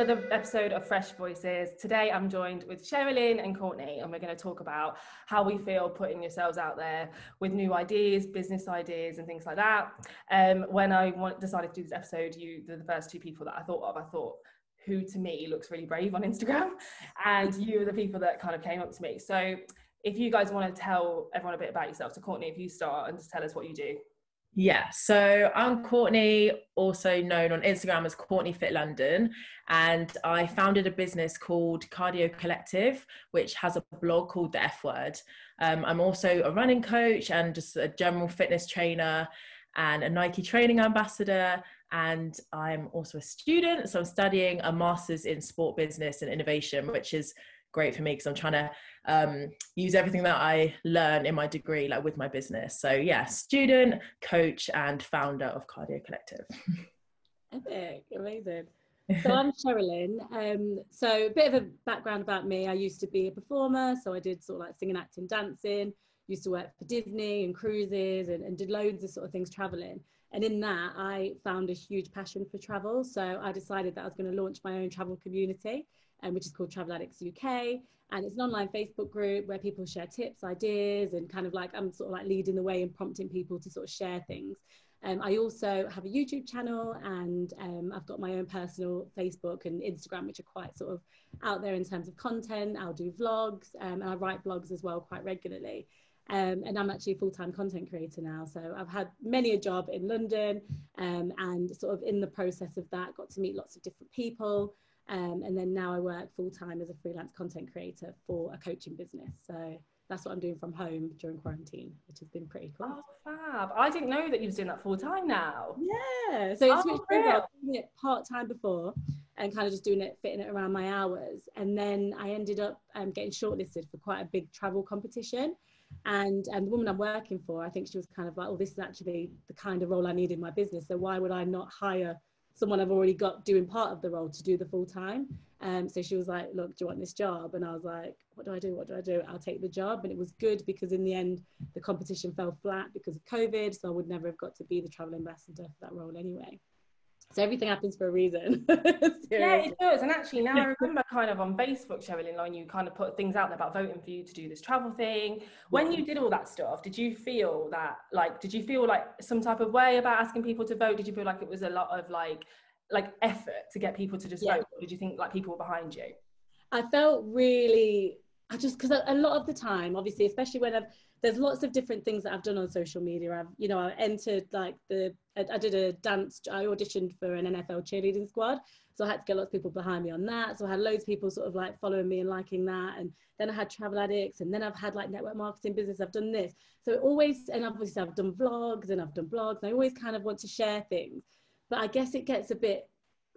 another episode of Fresh Voices. Today I'm joined with Sherilyn and Courtnay, and we're going to talk about how we feel putting yourselves out there with new ideas, business ideas, and things like that. Um, when I want, decided to do this episode, you the first two people that I thought of. I thought, who to me looks really brave on Instagram, and you were the people that kind of came up to me. So if you guys want to tell everyone a bit about yourself, so Courtnay, if you start and just tell us what you do. Yeah, so I'm Courtnay, also known on Instagram as Courtnay Fit London, and I founded a business called Cardio Collective, which has a blog called The F Word. Um, I'm also a running coach and just a general fitness trainer and a Nike training ambassador, and I'm also a student. So I'm studying a master's in sport business and innovation, which is great for me because I'm trying to um, use everything that I learn in my degree, like with my business. So yeah, student, coach, and founder of Cardio Collective. Epic, amazing. So I'm Sherilyn. Um, so a bit of a background about me. I used to be a performer, so I did sort of like singing, acting, dancing. Used to work for Disney and cruises, and, and did loads of sort of things traveling. And in that, I found a huge passion for travel. So I decided that I was going to launch my own travel community um, which is called Travel Addicts UK. And it's an online Facebook group where people share tips, ideas, and kind of like I'm sort of like leading the way and prompting people to sort of share things. Um, I also have a YouTube channel and um, I've got my own personal Facebook and Instagram, which are quite sort of out there in terms of content. I'll do vlogs um, and I write blogs as well quite regularly. Um, and I'm actually a full-time content creator now. So I've had many a job in London um, and sort of in the process of that, got to meet lots of different people. Um, and then now I work full time as a freelance content creator for a coaching business. So that's what I'm doing from home during quarantine, which has been pretty cool. Oh, fab. I didn't know that you was doing that full time now. Yeah. So it's oh, really I doing it part time before and kind of just doing it, fitting it around my hours. And then I ended up um, getting shortlisted for quite a big travel competition. And, and the woman I'm working for, I think she was kind of like, oh, this is actually the kind of role I need in my business. So why would I not hire someone I've already got doing part of the role to do the full time. Um, so she was like, look, do you want this job? And I was like, what do I do? What do I do? I'll take the job. And it was good because in the end, the competition fell flat because of COVID. So I would never have got to be the travel ambassador for that role anyway. So everything happens for a reason. yeah, it does. And actually, now I remember kind of on Facebook, Sherilyn, line you kind of put things out there about voting for you to do this travel thing. When you did all that stuff, did you feel that, like, did you feel like some type of way about asking people to vote? Did you feel like it was a lot of like, like effort to get people to just yeah. vote? Or did you think like people were behind you? I felt really, I just, because a, a lot of the time, obviously, especially when I've, there's lots of different things that I've done on social media. I've, you know, I entered like the, I, I, did a dance, I auditioned for an NFL cheerleading squad. So I had to get lots of people behind me on that. So I had loads of people sort of like following me and liking that. And then I had travel addicts and then I've had like network marketing business. I've done this. So it always, and obviously I've done vlogs and I've done blogs. I always kind of want to share things. But I guess it gets a bit,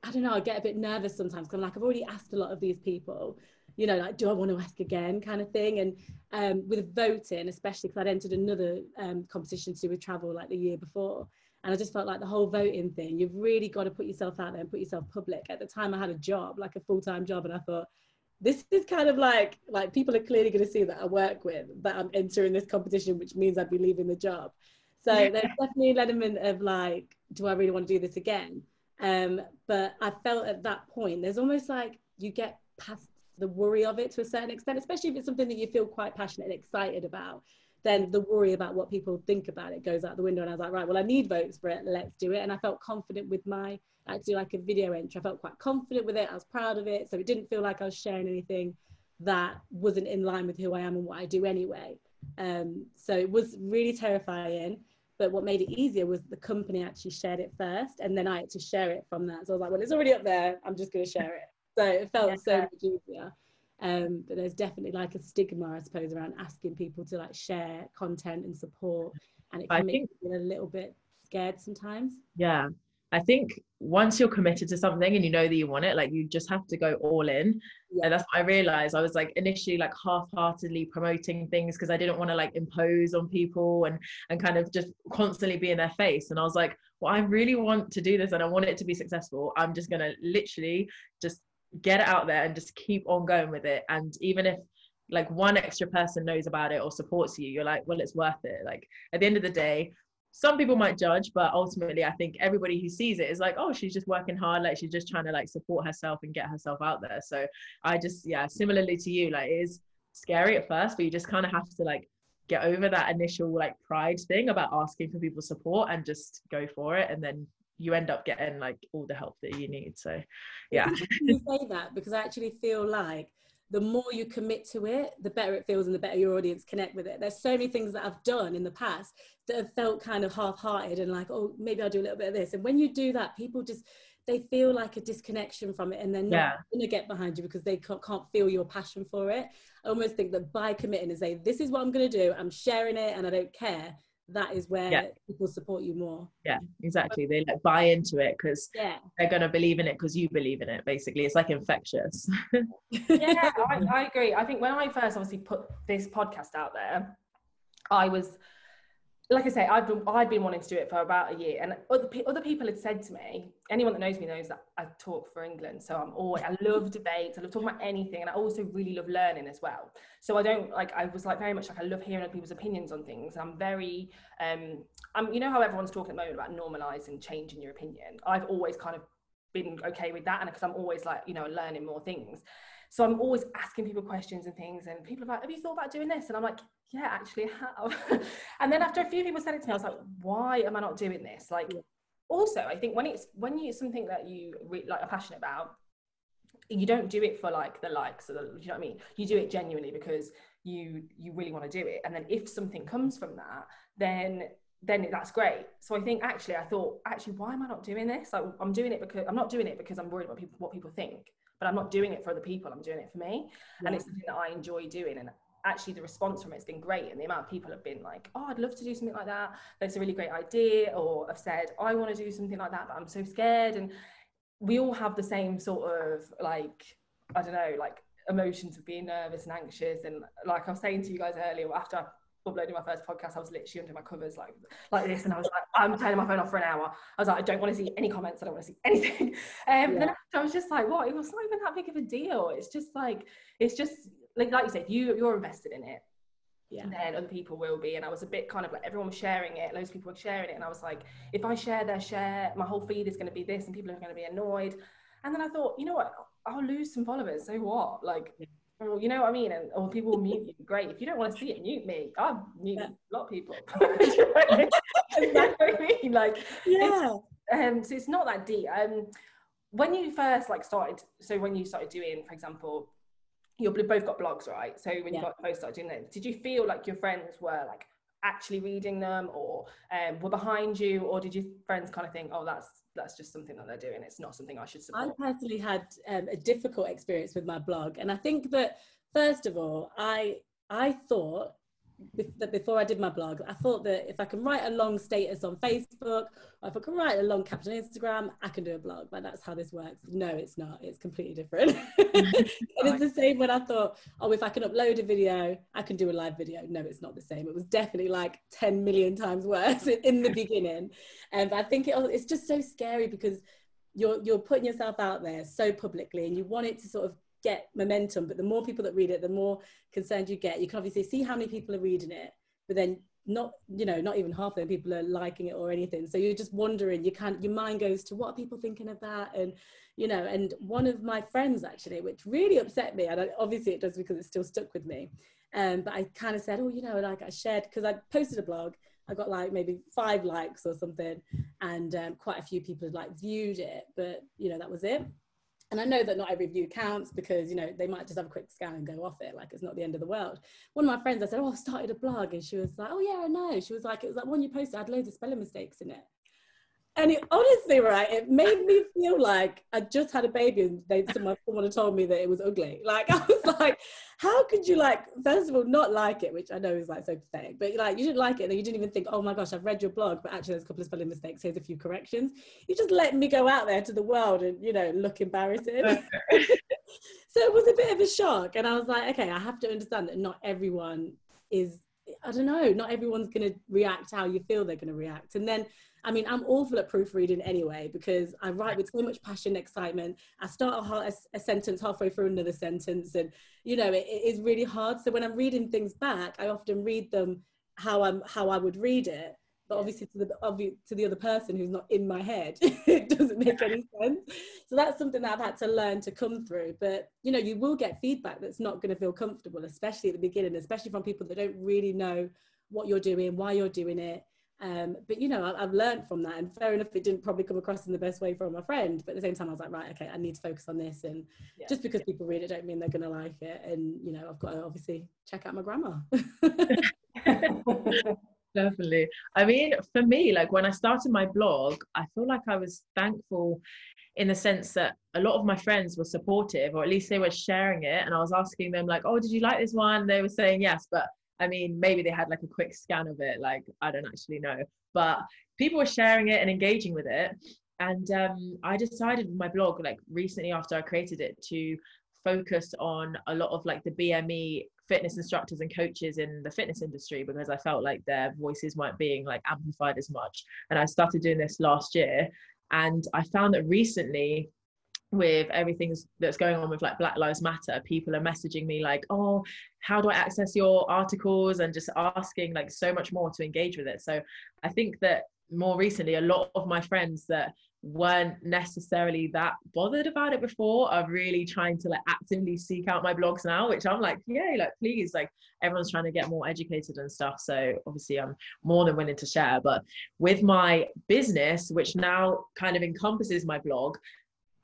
I don't know, I get a bit nervous sometimes because I'm like, I've already asked a lot of these people you know, like, do I want to ask again kind of thing. And um, with voting, especially because I'd entered another um, competition to do with travel like the year before. And I just felt like the whole voting thing, you've really got to put yourself out there and put yourself public. At the time I had a job, like a full-time job, and I thought, this is kind of like, like people are clearly going to see that I work with, that I'm entering this competition, which means I'd be leaving the job. So there's definitely an element of like, do I really want to do this again? Um, but I felt at that point, there's almost like you get past the worry of it to a certain extent, especially if it's something that you feel quite passionate and excited about, then the worry about what people think about it goes out the window. And I was like, right, well, I need votes for it. Let's do it. And I felt confident with my actually like a video entry. I felt quite confident with it. I was proud of it. So it didn't feel like I was sharing anything that wasn't in line with who I am and what I do anyway. Um, so it was really terrifying. But what made it easier was the company actually shared it first, and then I had to share it from that. So I was like, well, it's already up there. I'm just going to share it. So it felt yeah. so much easier. Um, but there's definitely like a stigma, I suppose, around asking people to like share content and support, and it can I make a little bit scared sometimes. Yeah, I think once you're committed to something and you know that you want it, like you just have to go all in. Yeah. And that's what I realized. I was like initially like half-heartedly promoting things because I didn't want to like impose on people and and kind of just constantly be in their face. And I was like, well, I really want to do this and I want it to be successful. I'm just gonna literally just get it out there and just keep on going with it. And even if like one extra person knows about it or supports you you're like well it's worth it. Like at the end of the day some people might judge but ultimately i think everybody who sees it is like oh she's just working hard. Like she's just trying to like support herself and get herself out there. So i just yeah similarly to you like it is scary at first but you just kind of have to like get over that initial like pride thing about asking for people's support and just go for it and then you end up getting like all the help that you need so yeah you say that because i actually feel like the more you commit to it, the better it feels and the better your audience connect with it. There's so many things that I've done in the past that have felt kind of half-hearted and like, oh, maybe I'll do a little bit of this. And when you do that, people just they feel like a disconnection from it and they're not yeah. going to get behind you because they can't, can't, feel your passion for it. I almost think that by committing and saying, this is what I'm going to do, I'm sharing it and I don't care, that is where yeah. people support you more. Yeah exactly. They like buy into it because yeah. they're going to believe in it because you believe in it basically. It's like infectious. Yeah I, I agree. I think when i first obviously put this podcast out there i was like I say, I've been I've been wanting to do it for about a year, and other other people had said to me, anyone that knows me knows that I talk for England, so I'm always I love debates, I love talking about anything, and I also really love learning as well. So I don't like I was like very much like I love hearing other people's opinions on things. I'm very um I'm you know how everyone's talking at the moment about normalizing changing your opinion. I've always kind of been okay with that, and because I'm always like you know learning more things. So I'm always asking people questions and things, and people are like, "Have you thought about doing this?" And I'm like, "Yeah, actually, have." and then after a few people said it to me, I was like, "Why am I not doing this?" Like, also, I think when it's when you something that you re- like are passionate about, you don't do it for like the likes or the, you know what I mean. You do it genuinely because you you really want to do it, and then if something comes from that, then then that's great. So I think actually, I thought actually, why am I not doing this? Like, I'm doing it because I'm not doing it because I'm worried about people what people think but I'm not doing it for other people. I'm doing it for me. Yeah. And it's something that I enjoy doing. And actually the response from it's been great. And the amount of people have been like, oh, I'd love to do something like that. That's a really great idea. Or have said, I want to do something like that, but I'm so scared. And we all have the same sort of like, I don't know, like emotions of being nervous and anxious. And like I was saying to you guys earlier, after I uploading my first podcast, I was literally under my covers like like this, and I was like, I'm turning my phone off for an hour. I was like, I don't want to see any comments. I don't want to see anything. Um, yeah. Then I was just like, what? It was not even that big of a deal. It's just like it's just like like you said, you you're invested in it. Yeah. then other people will be. And I was a bit kind of like everyone was sharing it, loads of people were sharing it, and I was like, if I share their share, my whole feed is going to be this, and people are going to be annoyed. And then I thought, you know what? I'll lose some followers. So what? Like, well, you know what I mean? And or people will mute you. Great. If you don't want to see it, mute me. I've muted yeah. a lot of people. exactly I mean? Like, yeah. Um, so it's not that deep. Um, when you first like started, so when you started doing, for example, you both got blogs, right? So when yeah. you got both started doing that, did you feel like your friends were like actually reading them, or um, were behind you, or did your friends kind of think, oh, that's that's just something that they're doing. It's not something I should support. I personally had um, a difficult experience with my blog, and I think that first of all, I I thought before I did my blog, I thought that if I can write a long status on Facebook, or if I can write a long caption on Instagram, I can do a blog. But that's how this works. No, it's not. It's completely different. it's the same when I thought, oh, if I can upload a video, I can do a live video. No, it's not the same. It was definitely like 10 million times worse in the beginning. And I think it, it's just so scary because you're you're putting yourself out there so publicly and you want it to sort of get momentum. But the more people that read it, the more concerned you get. You can obviously see how many people are reading it, but then not you know not even half of them people are liking it or anything so you're just wondering you can't your mind goes to what are people thinking of that and you know and one of my friends actually which really upset me and obviously it does because it's still stuck with me um but i kind of said oh you know like i shared because i posted a blog I got like maybe five likes or something, and um, quite a few people had like viewed it, but you know that was it and I know that not every view counts because you know they might just have a quick scan and go off it, like it's not the end of the world. One of my friends, I said, "Oh, I've started a blog," and she was like, "Oh yeah, I know." She was like, "It was like one you posted I had loads of spelling mistakes in it." And it, honestly, right, it made me feel like I just had a baby and they someone, someone had told me that it was ugly. Like I was like, how could you like first of all not like it, which I know is like so pathetic, but like you didn't like it and you didn't even think, oh my gosh, I've read your blog, but actually there's a couple of spelling mistakes. Here's a few corrections. You just let me go out there to the world and you know look embarrassing. so it was a bit of a shock, and I was like, okay, I have to understand that not everyone is. I don't know. Not everyone's going to react how you feel they're going to react, and then I mean, I'm awful at proofreading anyway because I write with so much passion, excitement. I start a, a, a sentence halfway through another sentence, and you know, it, it is really hard. So when I'm reading things back, I often read them how I'm how I would read it, but obviously to the obvious to the other person who's not in my head it doesn't make any sense. So that's something that i've had to learn to come through. But you know you will get feedback that's not going to feel comfortable especially at the beginning especially from people that don't really know what you're doing why you're doing it um, but you know, I, have learned from that, and fair enough, it didn't probably come across in the best way from a friend. But at the same time, I was like, right, okay, I need to focus on this, and yeah. just because people read it, don't mean they're going to like it. And you know, I've got to obviously check out my grammar. Definitely. I mean, for me, like when I started my blog, I feel like I was thankful in the sense that a lot of my friends were supportive, or at least they were sharing it. And I was asking them, like, oh, did you like this one? They were saying yes, but I mean, maybe they had like a quick scan of it. Like, I don't actually know. But people were sharing it and engaging with it. And um, I decided my blog, like recently after I created it, to focus on a lot of like the BME fitness instructors and coaches in the fitness industry because I felt like their voices weren't being like amplified as much. And I started doing this last year. And I found that recently with everything that's going on with like black lives matter people are messaging me like oh how do i access your articles? and just asking like so much more to engage with it. So i think that more recently a lot of my friends that weren't necessarily that bothered about it before are really trying to like actively seek out my blogs now which i'm like yay like please like everyone's trying to get more educated and stuff. So obviously i'm more than willing to share. But with my business which now kind of encompasses my blog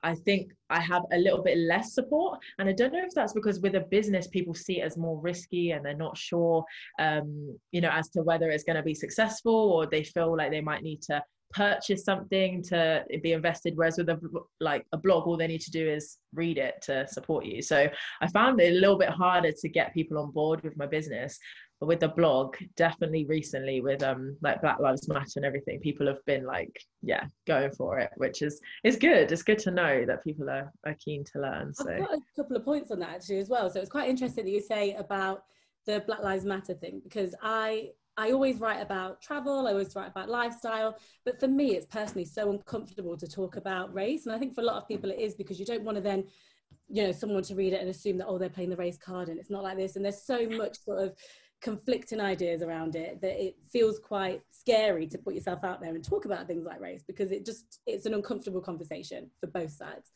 I think I have a little bit less support. And I don't know if that's because with a business, people see it as more risky and they're not sure, um, you know, as to whether it's going to be successful or they feel like they might need to purchase something to be invested whereas with a like a blog all they need to do is read it to support you so i found it a little bit harder to get people on board with my business with the blog definitely recently with um like black lives matter and everything people have been like yeah going for it which is is good it's good to know that people are, are keen to learn so I've got a couple of points on that actually as well so it's quite interesting that you say about the black lives matter thing because i I always write about travel, I always write about lifestyle, but for me, it's personally so uncomfortable to talk about race. And I think for a lot of people, it is because you don't want to then, you know, someone to read it and assume that, oh, they're playing the race card and it's not like this. And there's so much sort of conflicting ideas around it that it feels quite scary to put yourself out there and talk about things like race because it just it's an uncomfortable conversation for both sides.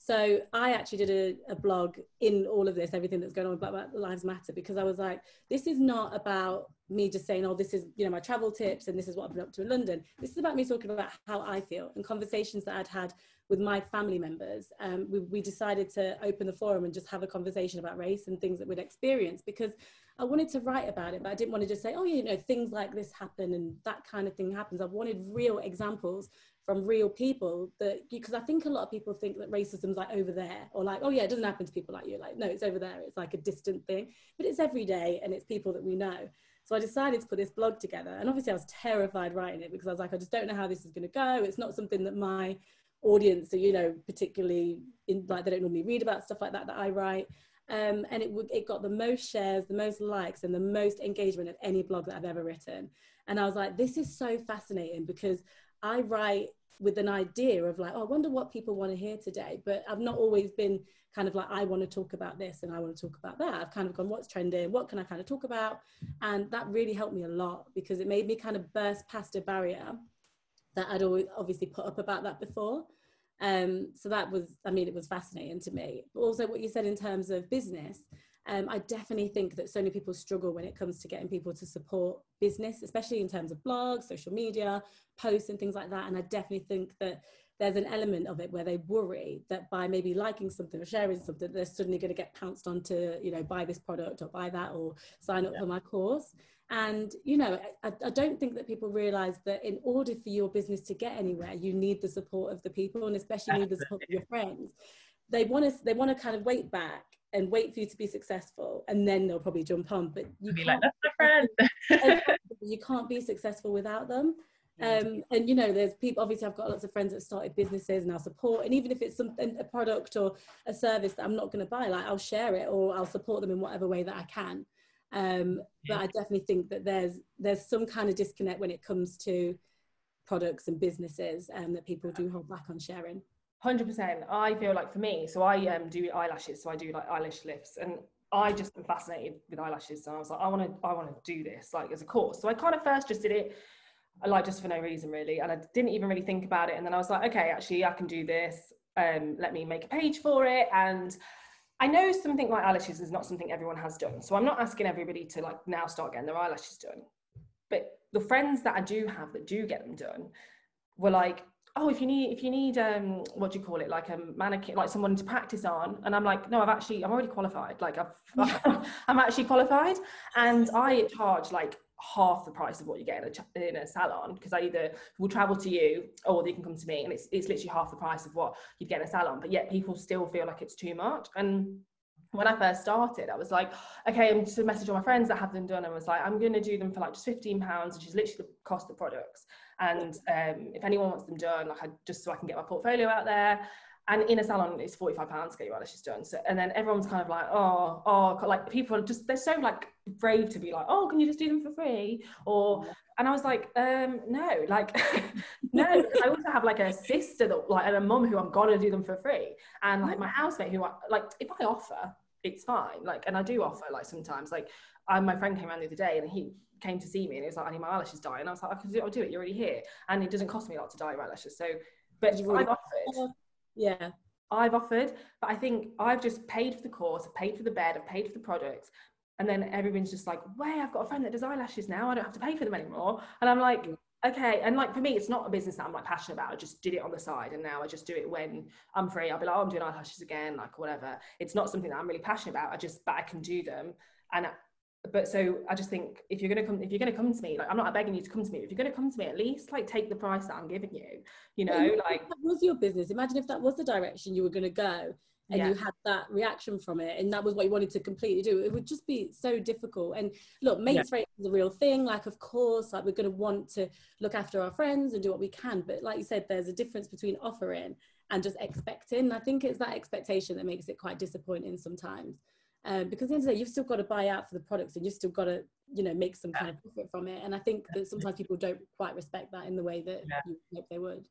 So i actually did a, a blog in all of this everything that's going on with black lives matter because i was like this is not about me just saying oh this is you know my travel tips and this is what i've been up to in london. This is about me talking about how i feel and conversations that i'd had with my family members. Um, we, we decided to open the forum and just have a conversation about race and things that we'd experienced because I wanted to write about it, but I didn't want to just say, oh, you know, things like this happen and that kind of thing happens. I wanted real examples from real people that, because I think a lot of people think that racism's like over there or like, oh, yeah, it doesn't happen to people like you. Like, no, it's over there. It's like a distant thing, but it's every day and it's people that we know. So I decided to put this blog together. And obviously, I was terrified writing it because I was like, I just don't know how this is going to go. It's not something that my audience, are, you know, particularly in like they don't normally read about stuff like that that I write. Um, and it, it got the most shares, the most likes, and the most engagement of any blog that I've ever written. And I was like, this is so fascinating because I write with an idea of like, oh, I wonder what people want to hear today. But I've not always been kind of like, I want to talk about this and I want to talk about that. I've kind of gone, what's trending? What can I kind of talk about? And that really helped me a lot because it made me kind of burst past a barrier that I'd always obviously put up about that before. Um, so that was, I mean, it was fascinating to me. But also, what you said in terms of business, um, I definitely think that so many people struggle when it comes to getting people to support business, especially in terms of blogs, social media, posts, and things like that. And I definitely think that there's an element of it where they worry that by maybe liking something or sharing something, they're suddenly going to get pounced on to, you know, buy this product or buy that or sign up yeah. for my course. And, you know, I, I, don't think that people realize that in order for your business to get anywhere, you need the support of the people and especially need the support of your friends. They want to, they want to kind of wait back and wait for you to be successful and then they'll probably jump on, but you be can't, like, that's my friend. you can't be successful without them. Um, and you know, there's people. Obviously, I've got lots of friends that started businesses, and I'll support. And even if it's something, a product or a service that I'm not going to buy, like I'll share it or I'll support them in whatever way that I can. Um, but I definitely think that there's there's some kind of disconnect when it comes to products and businesses and um, that people do hold back on sharing. Hundred percent. I feel like for me, so I um, do eyelashes, so I do like eyelash lifts, and I just am fascinated with eyelashes. So I was like, I want to, I want to do this like as a course. So I kind of first just did it like just for no reason really and i didn't even really think about it and then i was like okay actually i can do this um, let me make a page for it and I know something like eyelashes is not something everyone has done. So I'm not asking everybody to like now start getting their eyelashes done. But the friends that I do have that do get them done were like, oh, if you need, if you need, um, what do you call it? Like a mannequin, like someone to practice on. And I'm like, no, I've actually, I'm already qualified. Like I've, I'm actually qualified. And I charge like half the price of what you get in a, in a salon because I either will travel to you or they can come to me and it's, it's literally half the price of what you'd get in a salon. But yet people still feel like it's too much. And when I first started I was like okay I'm just a message all my friends that have them done and was like I'm going to do them for like just 15 pounds which is literally the cost of products. And um, if anyone wants them done like I just so I can get my portfolio out there and in a salon it's 45 pounds to get your eyelashes done so and then everyone's kind of like oh oh like people are just they're so like brave to be like oh can you just do them for free? Or and i was like um no like no i also have like a sister that like and a mum who i'm gonna do them for free. And like my housemate who I, like if i offer it's fine. Like and i do offer like sometimes. Like I, my friend came around the other day and he came to see me and he was like I need my eyelashes dye and I was like I can do, I'll do it. You're already here. And it doesn't cost me a lot to dye your eyelashes. So but I've offered yeah. I've offered, but I think I've just paid for the course, paid for the bed, I've paid for the products. And then everyone's just like, way, I've got a friend that does eyelashes now. I don't have to pay for them anymore. And I'm like, okay. And like for me, it's not a business that I'm like passionate about. I just did it on the side. And now I just do it when I'm free. I'll be like, oh, I'm doing eyelashes again, like whatever. It's not something that I'm really passionate about. I just, but I can do them. And but so I just think if you're gonna come, if you're gonna come to me, like I'm not begging you to come to me. If you're gonna come to me, at least like take the price that I'm giving you. You know, like that was your business. Imagine if that was the direction you were gonna go, and yeah. you had that reaction from it, and that was what you wanted to completely do. It would just be so difficult. And look, mates yeah. rate is a real thing. Like, of course, like we're gonna want to look after our friends and do what we can. But like you said, there's a difference between offering and just expecting. I think it's that expectation that makes it quite disappointing sometimes um, because at the end of the day, you've still got to buy out for the products and you've still got to, you know, make some kind of profit from it. And I think that sometimes people don't quite respect that in the way that yeah. you hope they would.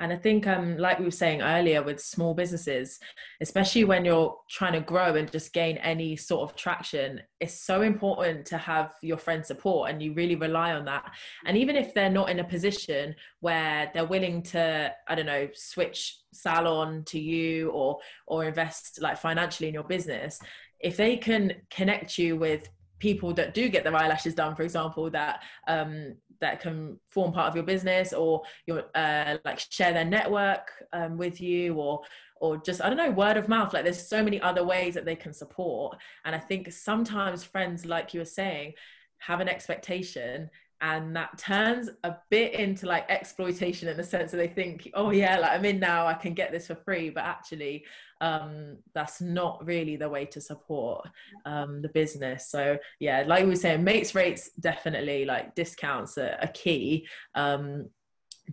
And I think, um, like we were saying earlier, with small businesses, especially when you're trying to grow and just gain any sort of traction, it's so important to have your friend support, and you really rely on that. And even if they're not in a position where they're willing to, I don't know, switch salon to you or or invest like financially in your business, if they can connect you with people that do get their eyelashes done for example that um, that can form part of your business or your uh, like share their network um, with you or or just i don't know word of mouth like there's so many other ways that they can support. And i think sometimes friends like you were saying have an expectation and that turns a bit into like exploitation in the sense that they think oh yeah like i'm in now i can get this for free but actually um, that's not really the way to support um, the business so yeah like we were saying mates rates definitely like discounts are, are key um,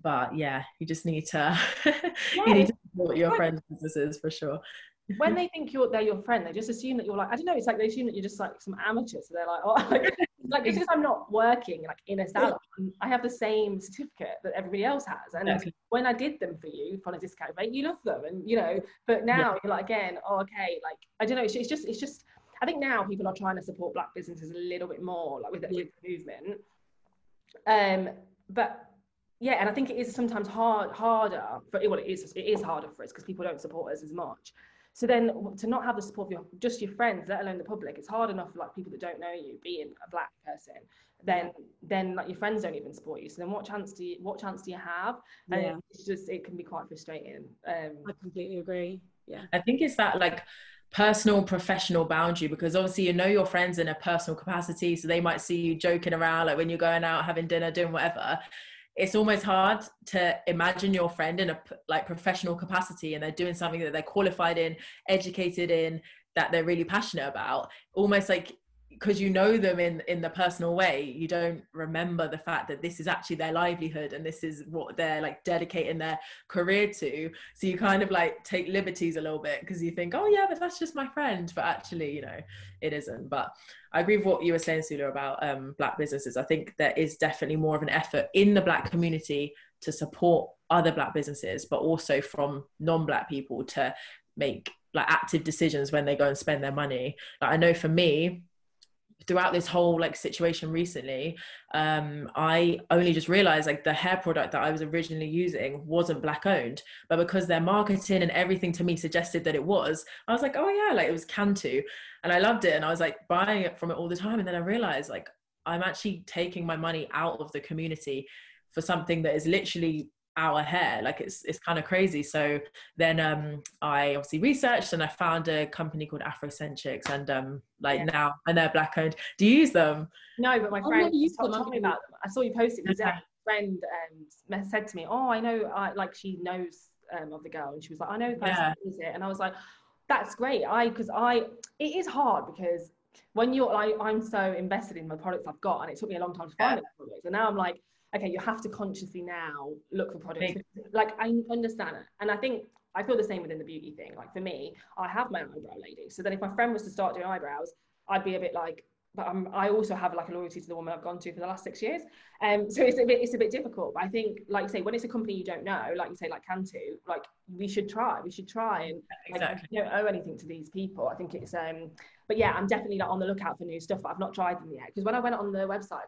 but yeah you just need to you need to support your friends businesses for sure when they think you're they're your friend, they just assume that you're like I don't know. It's like they assume that you're just like some amateur. So they're like, oh, like, like because I'm not working like in a salon, I have the same certificate that everybody else has. And yeah. when I did them for you on a discount rate, you love them, and you know. But now yeah. you're like again, oh, okay, like I don't know. It's, it's, just it's just I think now people are trying to support black businesses a little bit more, like with, with the movement. Um, but yeah, and I think it is sometimes hard harder for well, it is it is harder for us because people don't support us as much. So then to not have the support of your just your friends, let alone the public, it's hard enough for like people that don't know you being a black person. Then then like your friends don't even support you. So then what chance do you what chance do you have? And yeah. it's just it can be quite frustrating. Um, I completely agree. Yeah. I think it's that like personal professional boundary because obviously you know your friends in a personal capacity so they might see you joking around like when you're going out having dinner doing whatever it's almost hard to imagine your friend in a like professional capacity and they're doing something that they're qualified in educated in that they're really passionate about. Almost like because you know them in in the personal way you don't remember the fact that this is actually their livelihood and this is what they're like dedicating their career to. So you kind of like take liberties a little bit because you think oh yeah but that's just my friend. But actually you know it isn't. But i agree with what you were saying Sula about um, black businesses. I think there is definitely more of an effort in the black community to support other black businesses but also from non-black people to make like active decisions when they go and spend their money. Like i know for me throughout this whole like situation recently um i only just realized like the hair product that i was originally using wasn't black owned. But because their marketing and everything to me suggested that it was i was like oh yeah like it was cantu and i loved it and i was like buying it from it all the time. And then i realized like i'm actually taking my money out of the community for something that is literally our hair like it's it's kind of crazy so then um i obviously researched and i found a company called Afrocenchix and um like yeah. now and they're black owned do you use them no but my oh, friend told, told me about them i saw you post it because yeah. friend um said to me oh i know I, like she knows um, of the girl and she was like i know the person yeah. it and i was like that's great i because i it is hard because when you're like i'm so invested in the products i've got and it took me a long time to find yeah. those products and now i'm like okay, you have to consciously now look for products. Like I understand it. And I think I feel the same within the beauty thing. Like for me, I have my eyebrow lady. So then if my friend was to start doing eyebrows, I'd be a bit like, but I'm, I also have like a loyalty to the woman I've gone to for the last six years. Um, so it's a bit, it's a bit difficult. But I think, like you say, when it's a company you don't know, like you say, like Cantu, like we should try, we should try and exactly. like, you don't owe anything to these people. I think it's, um, but yeah, I'm definitely like on the lookout for new stuff. But I've not tried them yet because when I went on the website,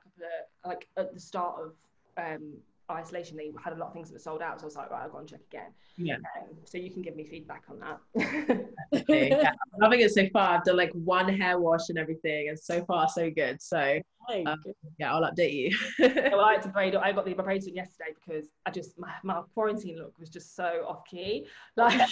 like at the start of um, isolation, they had a lot of things that were sold out. So I was like, right, I'll go and check again. Yeah. Um, so you can give me feedback on that. yeah, I'm loving it so far. I've done like one hair wash and everything, and so far so good. So um, yeah, I'll update you. well, I had to braid. I got the braid yesterday because I just my, my quarantine look was just so off key. Like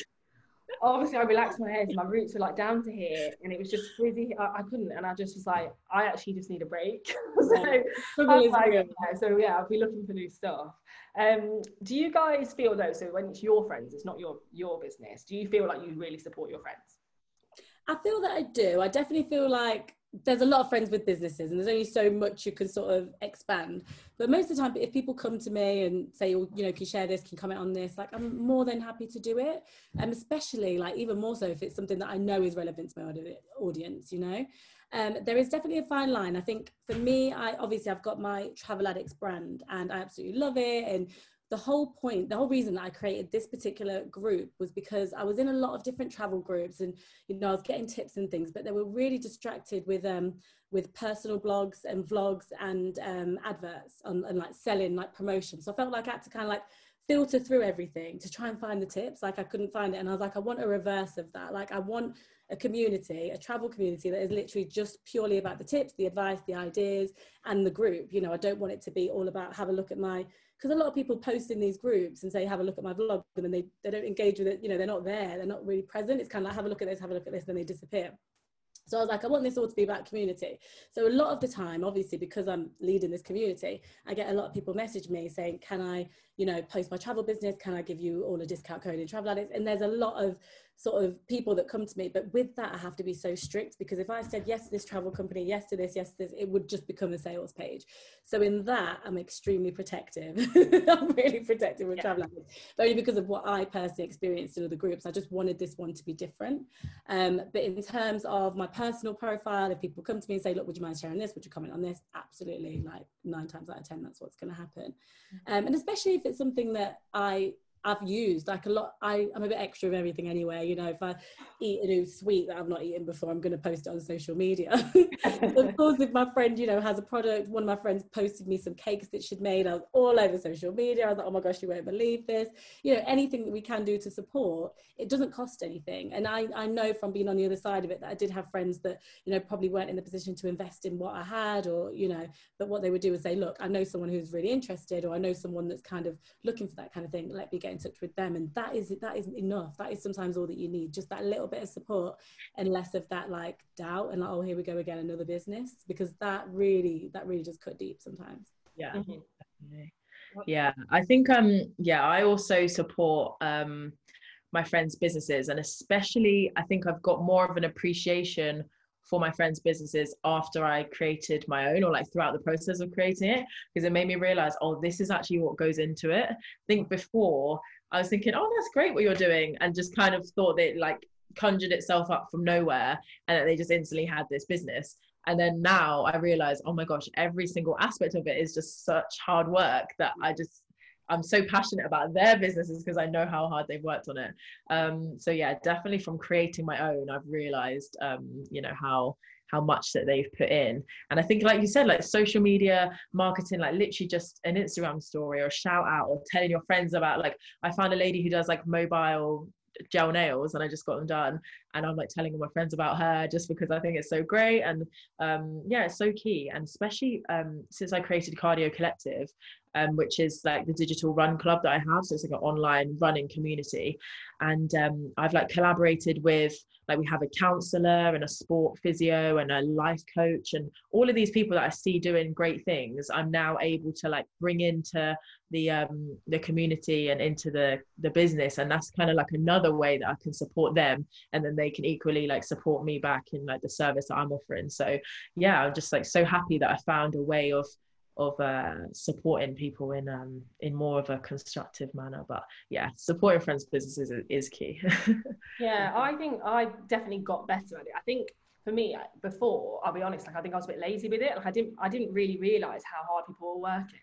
obviously I relaxed my hair, so my roots were like down to here, and it was just frizzy. I, I couldn't, and I just was like, I actually just need a break. so, like, yeah, so yeah, I'll be looking for new stuff. Um, do you guys feel though? So when it's your friends, it's not your your business. Do you feel like you really support your friends? I feel that I do. I definitely feel like there's a lot of friends with businesses and there's only so much you can sort of expand. But most of the time if people come to me and say oh, you know can you share this? Can you comment on this? Like i'm more than happy to do it. And um, especially like even more so if it's something that i know is relevant to my audience you know? Um, there is definitely a fine line. I think for me i obviously i've got my travel addicts brand and i absolutely love it and the whole point, the whole reason that I created this particular group was because I was in a lot of different travel groups and you know I was getting tips and things, but they were really distracted with um with personal blogs and vlogs and um, adverts and like selling like promotion. So I felt like I had to kind of like filter through everything to try and find the tips. Like I couldn't find it, and I was like, I want a reverse of that. Like I want a community, a travel community that is literally just purely about the tips, the advice, the ideas, and the group. You know, I don't want it to be all about have a look at my because a lot of people post in these groups and say have a look at my vlog and then they, they don't engage with it you know they're not there they're not really present it's kind of like have a look at this have a look at this then they disappear so I was like, I want this all to be about community. So a lot of the time, obviously, because I'm leading this community, I get a lot of people message me saying, can I, you know, post my travel business? Can I give you all a discount code in travel addicts? And there's a lot of sort of people that come to me. But with that, I have to be so strict because if I said yes to this travel company, yes to this, yes to this, it would just become a sales page. So in that, I'm extremely protective. I'm really protective with yeah. travel agents, only because of what I personally experienced in other groups. I just wanted this one to be different. Um, but in terms of my personal profile, if people come to me and say, look, would you mind sharing this? Would you comment on this? Absolutely. Like nine times out of 10, that's what's going to happen. Mm-hmm. Um, and especially if it's something that I I've used like a lot. I, I'm a bit extra of everything anyway. You know, if I eat a new sweet that I've not eaten before, I'm going to post it on social media. of course, if my friend, you know, has a product, one of my friends posted me some cakes that she'd made. I was all over social media. I was like, oh my gosh, you won't believe this. You know, anything that we can do to support, it doesn't cost anything. And I, I know from being on the other side of it that I did have friends that, you know, probably weren't in the position to invest in what I had or, you know, but what they would do is say, look, I know someone who's really interested or I know someone that's kind of looking for that kind of thing. Let me get in touch with them. And that is that is enough. That is sometimes all that you need just that little bit of support and less of that like doubt and like oh here we go again another business because that really that really just cut deep sometimes. Yeah. Mm-hmm. yeah. I think um yeah i also support um my friends businesses and especially i think i've got more of an appreciation for my friends' businesses after I created my own or like throughout the process of creating it because it made me realize, oh, this is actually what goes into it. I think before I was thinking, oh, that's great what you're doing, and just kind of thought that like conjured itself up from nowhere and that they just instantly had this business. And then now I realize, oh my gosh, every single aspect of it is just such hard work that I just I'm so passionate about their businesses because I know how hard they've worked on it. Um, so yeah, definitely from creating my own, I've realized, um, you know, how how much that they've put in. And i think like you said like social media marketing like literally just an instagram story or a shout out or telling your friends about like i found a lady who does like mobile gel nails and I just got them done. And I'm like telling all my friends about her just because I think it's so great. And um yeah it's so key. And especially um since I created Cardio Collective um which is like the digital run club that I have. So it's like an online running community. And um I've like collaborated with like we have a counselor and a sport physio and a life coach and all of these people that I see doing great things. I'm now able to like bring into the um the community and into the the business. And that's kind of like another way that I can support them. And then they can equally like support me back in like the service that I'm offering. So yeah I'm just like so happy that I found a way of of uh, supporting people in um in more of a constructive manner but yeah supporting friends businesses is, is key. Yeah i think i definitely got better at it. I think for me before i'll be honest like i think i was a bit lazy with it. Like i didn't i didn't really realize how hard people were working.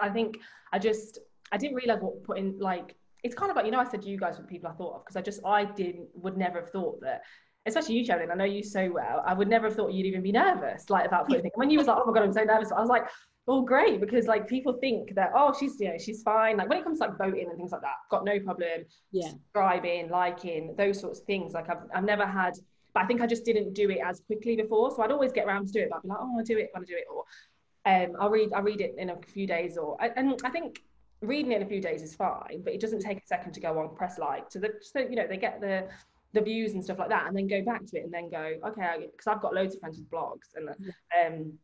I think I just I didn't realize what putting like it's kind of like you know I said you guys were the people I thought of because I just I didn't would never have thought that especially you Sherilyn I know you so well I would never have thought you'd even be nervous like about putting when you was like oh my god I'm so nervous I was like oh great because like people think that oh she's you know she's fine. Like when it comes to like voting and things like that got no problem. Yeah. Subscribing liking those sorts of things. Like I've, I've never had but I think I just didn't do it as quickly before. So I'd always get around to do it but I'd be like oh I'll do it I'll do it or um, I'll read I'll read it in a few days or and I think reading it in a few days is fine, but it doesn't take a second to go on press like so that so you know they get the the views and stuff like that and then go back to it and then go okay because I've got loads of friends with blogs and um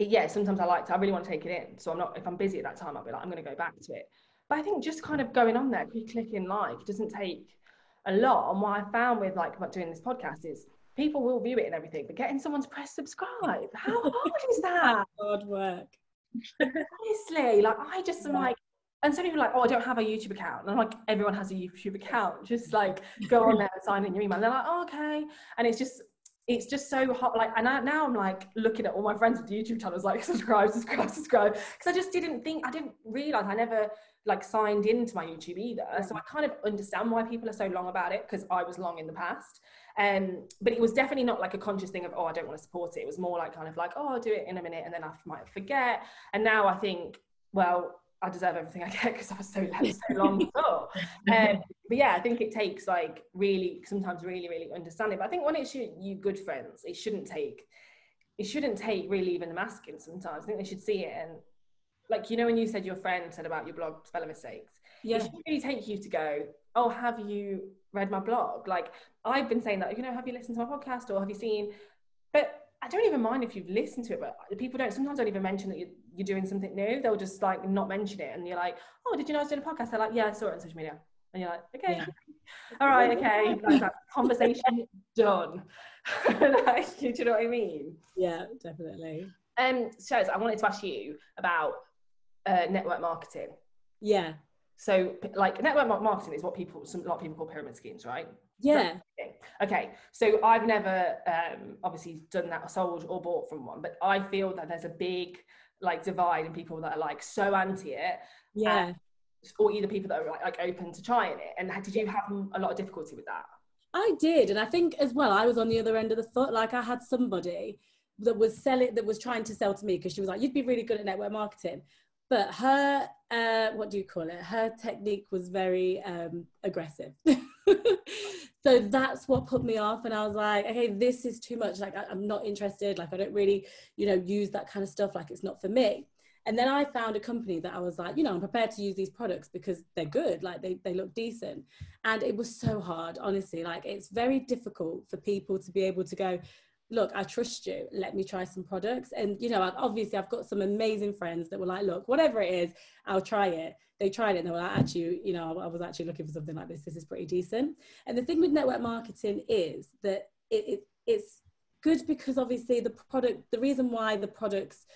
yeah sometimes I like to I really want to take it in so I'm not if I'm busy at that time I'll be like I'm going to go back to it but I think just kind of going on there clicking like doesn't take a lot and what I found with like doing this podcast is people will view it and everything, but getting someone to press subscribe, how hard is that? Hard work. Honestly, like I just am yeah. like, and some people are like, oh, I don't have a YouTube account. And I'm like, everyone has a YouTube account. Just like go on there and sign in your email. And they're like, oh, okay. And it's just, it's just so hot. Like, and I, now I'm like looking at all my friends with YouTube channels, like subscribe, subscribe, subscribe. Because I just didn't think, I didn't realize, I never like signed into my YouTube either. So I kind of understand why people are so long about it because I was long in the past. Um, but it was definitely not like a conscious thing of, oh, I don't want to support it. It was more like kind of like, oh, I'll do it in a minute and then I might forget. And now I think, well, I deserve everything I get because I was so, so long before. Um, but yeah, I think it takes like really, sometimes really, really understanding. But I think when it's you, you good friends, it shouldn't take, it shouldn't take really even the masking sometimes. I think they should see it and like, you know, when you said your friend said about your blog spelling mistakes, yeah. it should really take you to go, oh, have you read my blog? Like I've been saying that, you know, have you listened to my podcast or have you seen? But I don't even mind if you've listened to it, but people don't sometimes don't even mention that you're, you're doing something new. They'll just like not mention it, and you're like, "Oh, did you know I was doing a podcast?" They're like, "Yeah, I saw it on social media," and you're like, "Okay, yeah. all right, okay." Like that conversation done. like, do you know what I mean? Yeah, definitely. Um, so I wanted to ask you about uh, network marketing. Yeah. So, like, network marketing is what people, some, a lot of people call pyramid schemes, right? Yeah. Okay. So I've never um, obviously done that, sold or bought from one, but I feel that there's a big like divide and people that are like so anti it. Yeah. And, or either people that are like, like open to trying it. And did you have a lot of difficulty with that? I did, and I think as well, I was on the other end of the foot. Like I had somebody that was selling, that was trying to sell to me because she was like, "You'd be really good at network marketing," but her uh, what do you call it her technique was very um, aggressive so that's what put me off and i was like okay this is too much like I, i'm not interested like i don't really you know use that kind of stuff like it's not for me and then I found a company that I was like, you know, I'm prepared to use these products because they're good, like they, they look decent. And it was so hard, honestly. Like it's very difficult for people to be able to go, look, I trust you. Let me try some products. And, you know, obviously I've got some amazing friends that were like, look, whatever it is, I'll try it. They tried it and they were like, actually, you know, I was actually looking for something like this. This is pretty decent. And the thing with network marketing is that it, it it's good because obviously the product, the reason why the products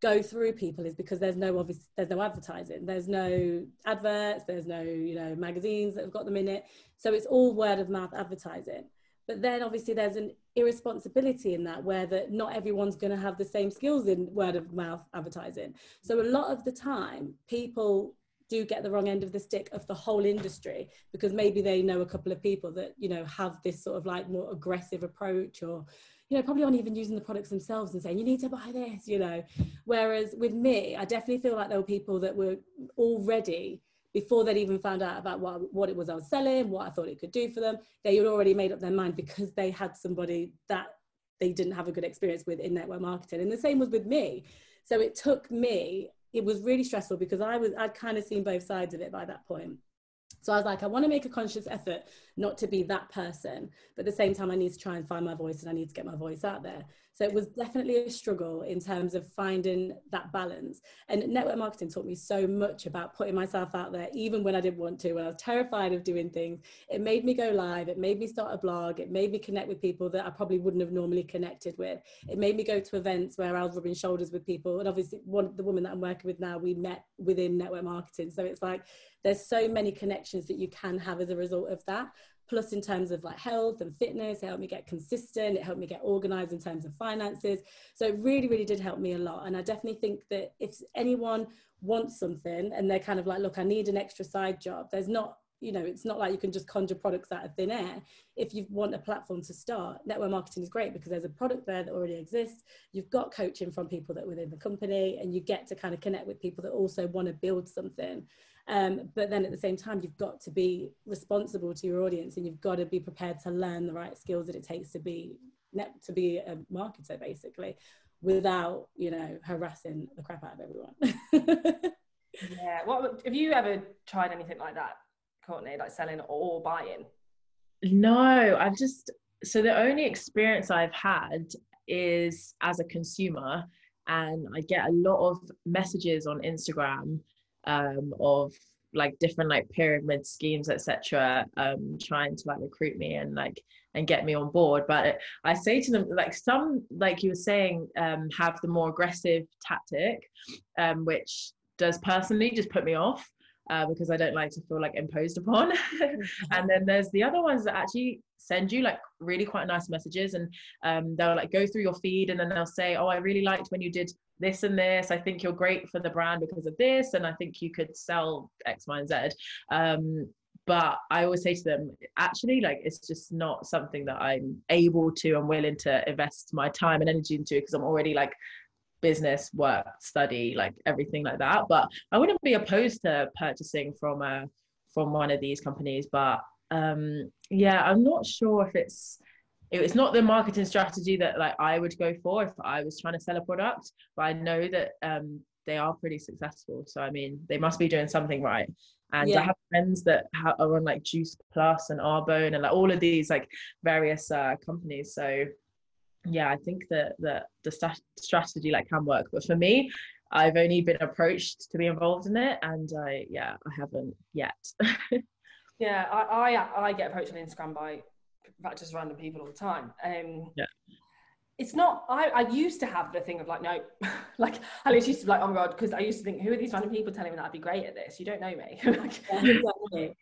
go through people is because there's no obvious there's no advertising there's no adverts there's no you know magazines that have got them in it so it's all word of mouth advertising but then obviously there's an irresponsibility in that where that not everyone's going to have the same skills in word of mouth advertising so a lot of the time people do get the wrong end of the stick of the whole industry because maybe they know a couple of people that you know have this sort of like more aggressive approach or you know, probably aren't even using the products themselves and saying, you need to buy this, you know. Whereas with me, I definitely feel like there were people that were already before they'd even found out about what, what it was I was selling, what I thought it could do for them, they had already made up their mind because they had somebody that they didn't have a good experience with in network marketing. And the same was with me. So it took me, it was really stressful because I was, I'd kind of seen both sides of it by that point. So I was like, I want to make a conscious effort not to be that person, but at the same time, I need to try and find my voice and I need to get my voice out there. So it was definitely a struggle in terms of finding that balance. And network marketing taught me so much about putting myself out there, even when I didn't want to, when I was terrified of doing things. It made me go live. It made me start a blog. It made me connect with people that I probably wouldn't have normally connected with. It made me go to events where I was rubbing shoulders with people. And obviously, one the woman that I'm working with now, we met within network marketing. So it's like there's so many connections that you can have as a result of that plus in terms of like health and fitness it helped me get consistent it helped me get organized in terms of finances. So it really really did help me a lot. And i definitely think that if anyone wants something and they're kind of like look i need an extra side job there's not you know it's not like you can just conjure products out of thin air. If you want a platform to start network marketing is great because there's a product there that already exists. You've got coaching from people that within the company and you get to kind of connect with people that also want to build something um, but then at the same time, you've got to be responsible to your audience and you've got to be prepared to learn the right skills that it takes to be to be a marketer basically without you know harassing the crap out of everyone. Yeah what have you ever tried anything like that Courtnay like selling or buying? No i've just so the only experience i've had is as a consumer and i get a lot of messages on instagram um, of like different like pyramid schemes etc um trying to like recruit me and like and get me on board. But i say to them like some like you were saying um have the more aggressive tactic um which does personally just put me off uh, because I don't like to feel like imposed upon. and then there's the other ones that actually send you like really quite nice messages and um, they'll like go through your feed and then they'll say, Oh, I really liked when you did this and this. I think you're great for the brand because of this. And I think you could sell X, Y, and Z. Um, but I always say to them, actually, like it's just not something that I'm able to and willing to invest my time and energy into because I'm already like business, work, study, like everything like that. But I wouldn't be opposed to purchasing from a from one of these companies. But um, yeah, I'm not sure if it's it's not the marketing strategy that like I would go for if I was trying to sell a product. But I know that um, they are pretty successful. So I mean, they must be doing something right. And yeah. I have friends that are on like Juice Plus and Arbonne and like all of these like various uh, companies. So yeah, I think that the st- strategy like can work, but for me, I've only been approached to be involved in it, and I yeah, I haven't yet. yeah, I, I I get approached on Instagram by just random people all the time. Um, yeah. It's not. I, I used to have the thing of like no, like I literally used to be like oh my god because I used to think who are these random people telling me that I'd be great at this? You don't know me. like,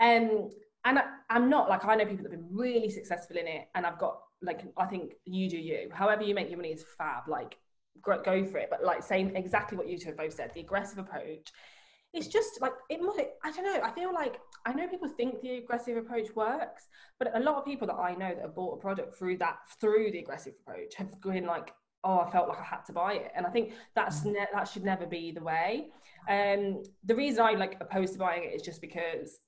um, and I, I'm not like I know people that have been really successful in it, and I've got like I think you do you. However you make your money is fab. Like go for it. But like saying exactly what you two have both said, the aggressive approach. It's just like it might. I don't know. I feel like I know people think the aggressive approach works, but a lot of people that I know that have bought a product through that through the aggressive approach have been like, oh, I felt like I had to buy it, and I think that's mm. ne- that should never be the way. Um, the reason I like opposed to buying it is just because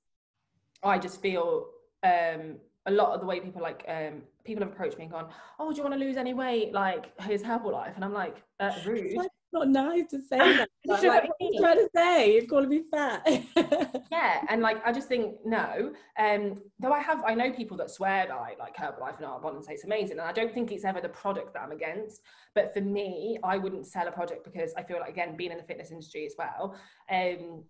I just feel um, a lot of the way people like um, people have approached me and gone, "Oh, do you want to lose any weight?" Like his Herbalife, and I'm like, uh, rude. It's not nice to say that. like, what are you trying to say? You're calling me fat. yeah, and like I just think no. Um, though I have, I know people that swear by like Herbalife and Arbonne and say it's amazing, and I don't think it's ever the product that I'm against. But for me, I wouldn't sell a product because I feel like again, being in the fitness industry as well, um,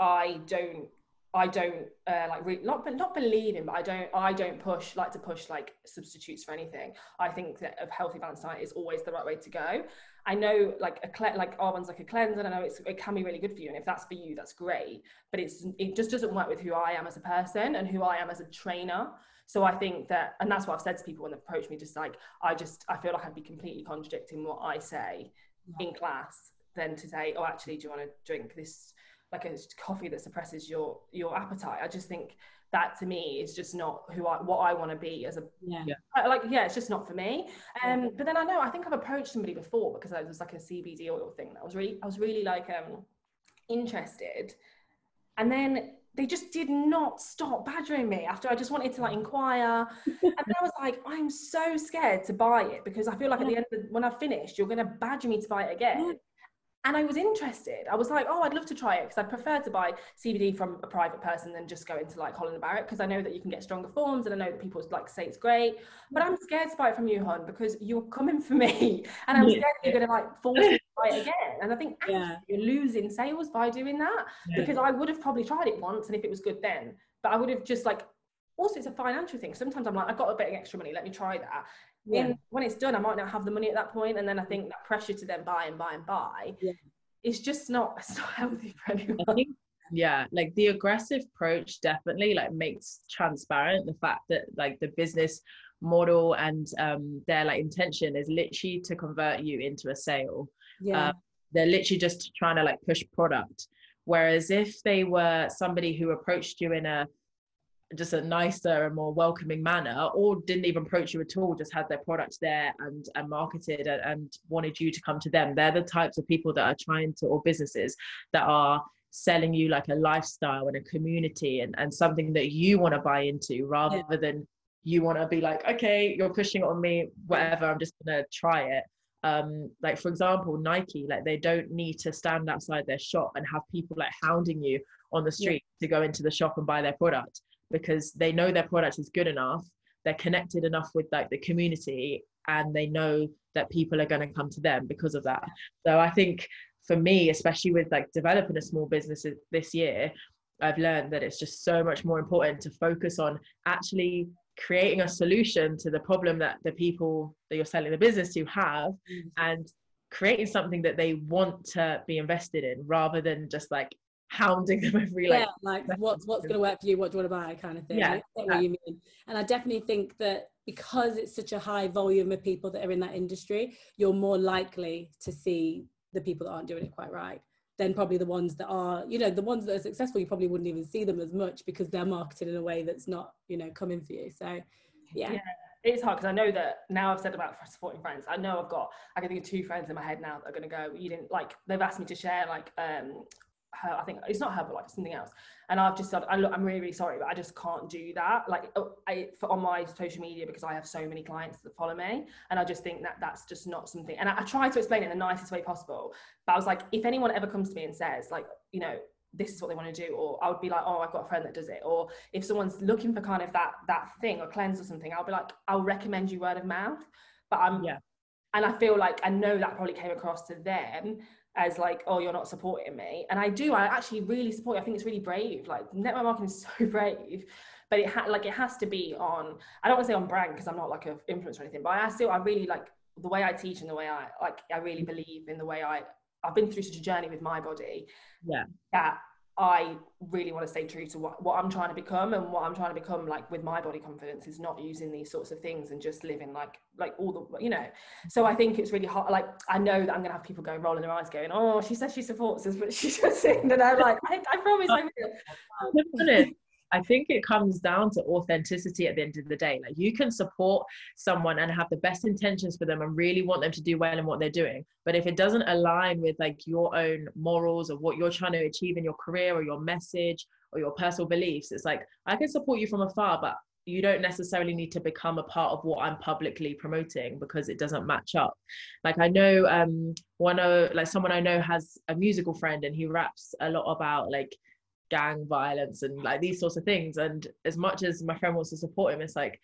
I don't I don't uh, like re- not not believe in, but I don't I don't push like to push like substitutes for anything. I think that a healthy balanced diet is always the right way to go. I know like a cle- like one's like a cleanser. I know it's, it can be really good for you, and if that's for you, that's great. But it's it just doesn't work with who I am as a person and who I am as a trainer. So I think that, and that's what I've said to people when they approach me. Just like I just I feel like I'd be completely contradicting what I say yeah. in class than to say, oh, actually, do you want to drink this? Like a coffee that suppresses your your appetite. I just think that to me is just not who I what I want to be as a yeah. yeah. like yeah it's just not for me um but then I know I think I've approached somebody before because it was like a CBD oil thing that I was really I was really like um interested and then they just did not stop badgering me after I just wanted to like inquire. and then I was like, I'm so scared to buy it because I feel like at the end of when I've finished, you're going to badger me to buy it again and I was interested. I was like, oh, I'd love to try it because I prefer to buy CBD from a private person than just go into like Holland and Barrett because I know that you can get stronger forms and I know that people like say it's great. But I'm scared to buy it from you, Hon, because you're coming for me and I'm scared you're going to like force me to buy it again. And I think yeah. you're losing sales by doing that yeah. because I would have probably tried it once and if it was good then, but I would have just like also it's a financial thing sometimes i'm like i've got a bit of extra money let me try that yeah. when it's done, I might not have the money at that point, and then I think that pressure to then buy and buy and buy yeah. is just not it's not healthy for anyone. Yeah, like the aggressive approach definitely like makes transparent the fact that like the business model and um their like intention is literally to convert you into a sale. Yeah. Um, they're literally just trying to like push product. Whereas if they were somebody who approached you in a just a nicer and more welcoming manner or didn't even approach you at all just had their products there and and marketed and, and wanted you to come to them they're the types of people that are trying to or businesses that are selling you like a lifestyle and a community and, and something that you want to buy into rather yeah. than you want to be like okay you're pushing it on me whatever i'm just gonna try it um like for example nike like they don't need to stand outside their shop and have people like hounding you on the street yeah. to go into the shop and buy their product because they know their product is good enough they're connected enough with like the community and they know that people are going to come to them because of that so i think for me especially with like developing a small business this year i've learned that it's just so much more important to focus on actually creating a solution to the problem that the people that you're selling the business to have mm-hmm. and creating something that they want to be invested in rather than just like hounding them every like yeah, like what's what's going to work for you what do you want to buy kind of thing yeah, what you mean and i definitely think that because it's such a high volume of people that are in that industry you're more likely to see the people that aren't doing it quite right than probably the ones that are you know the ones that are successful you probably wouldn't even see them as much because they're marketed in a way that's not you know coming for you so yeah, yeah it's hard because I know that now I've said about supporting friends. I know I've got I can think of two friends in my head now that are going to go. You didn't like they've asked me to share like um her, I think it's not her, but like something else. And I've just said, I look, I'm really, really sorry, but I just can't do that. Like oh, I, for, on my social media, because I have so many clients that follow me. And I just think that that's just not something, and I, I try to explain it in the nicest way possible. But I was like, if anyone ever comes to me and says like, you know, this is what they want to do or i would be like oh i've got a friend that does it or if someone's looking for kind of that that thing or cleanse or something i'll be like i'll recommend you word of mouth but i'm yeah and i feel like i know that probably came across to them as like, oh, you're not supporting me. And I do, I actually really support you. I think it's really brave. Like network marketing is so brave, but it had like it has to be on, I don't want to say on brand because I'm not like an influencer or anything, but I still I really like the way I teach and the way I like I really believe in the way I I've been through such a journey with my body. Yeah. That I really want to stay true to what, what I'm trying to become and what I'm trying to become like with my body confidence is not using these sorts of things and just living like like all the you know. So I think it's really hard like I know that I'm gonna have people going rolling their eyes going oh she says she supports us but she's just saying that I'm like I, I promise I will I think it comes down to authenticity at the end of the day. Like you can support someone and have the best intentions for them and really want them to do well in what they're doing. But if it doesn't align with like your own morals or what you're trying to achieve in your career or your message or your personal beliefs, it's like I can support you from afar, but you don't necessarily need to become a part of what I'm publicly promoting because it doesn't match up. Like I know um one of like someone I know has a musical friend and he raps a lot about like gang violence and like these sorts of things. And as much as my friend wants to support him it's like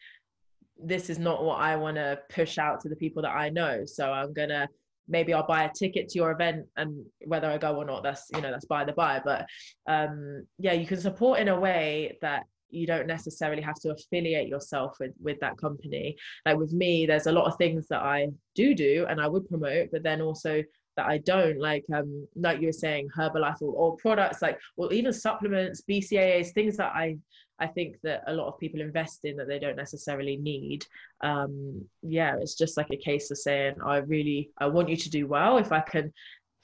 this is not what i want to push out to the people that i know. So i'm gonna maybe i'll buy a ticket to your event and whether i go or not that's you know that's by the by. But um yeah you can support in a way that you don't necessarily have to affiliate yourself with with that company. Like with me there's a lot of things that i do do and i would promote but then also that I don't like um like you were saying Herbalife or, or products like or even supplements BCAAs things that I I think that a lot of people invest in that they don't necessarily need. Um yeah it's just like a case of saying I really I want you to do well. If I can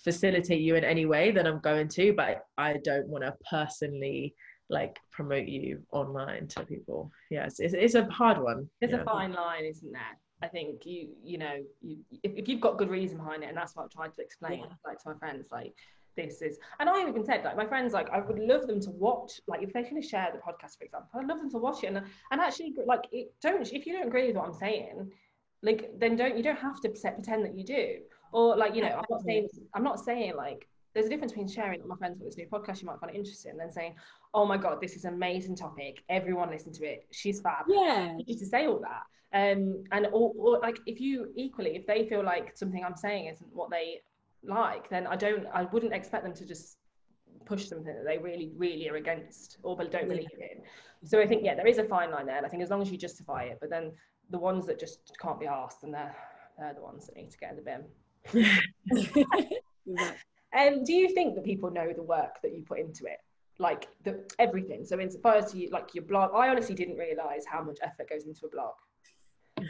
facilitate you in any way then i'm going to but i don't want to personally like promote you online to people. Yes it's, it's a hard one. It's yeah. a fine line isn't there I think you you know you if, if you've got good reason behind it and that's what I've tried to explain yeah. like to my friends like this is and I even said like my friends like I would love them to watch like if they're going to share the podcast for example I'd love them to watch it and and actually like it, don't if you don't agree with what I'm saying like then don't you don't have to pretend that you do or like you know I'm not saying I'm not saying like there's a difference between sharing with my friends with this new podcast you might find it interesting and then saying oh my god this is an amazing topic. Everyone listen to it. She's fab. Yeah. Just to say all that um and or, or like if you equally if they feel like something i'm saying isn't what they like then i don't i wouldn't expect them to just push something that they really really are against or don't believe in so i think yeah there is a fine line there and i think as long as you justify it but then the ones that just can't be asked and they're they're the ones that need to get in the bin And um, do you think that people know the work that you put into it? Like the everything. So in far as you like your blog, I honestly didn't realise how much effort goes into a blog.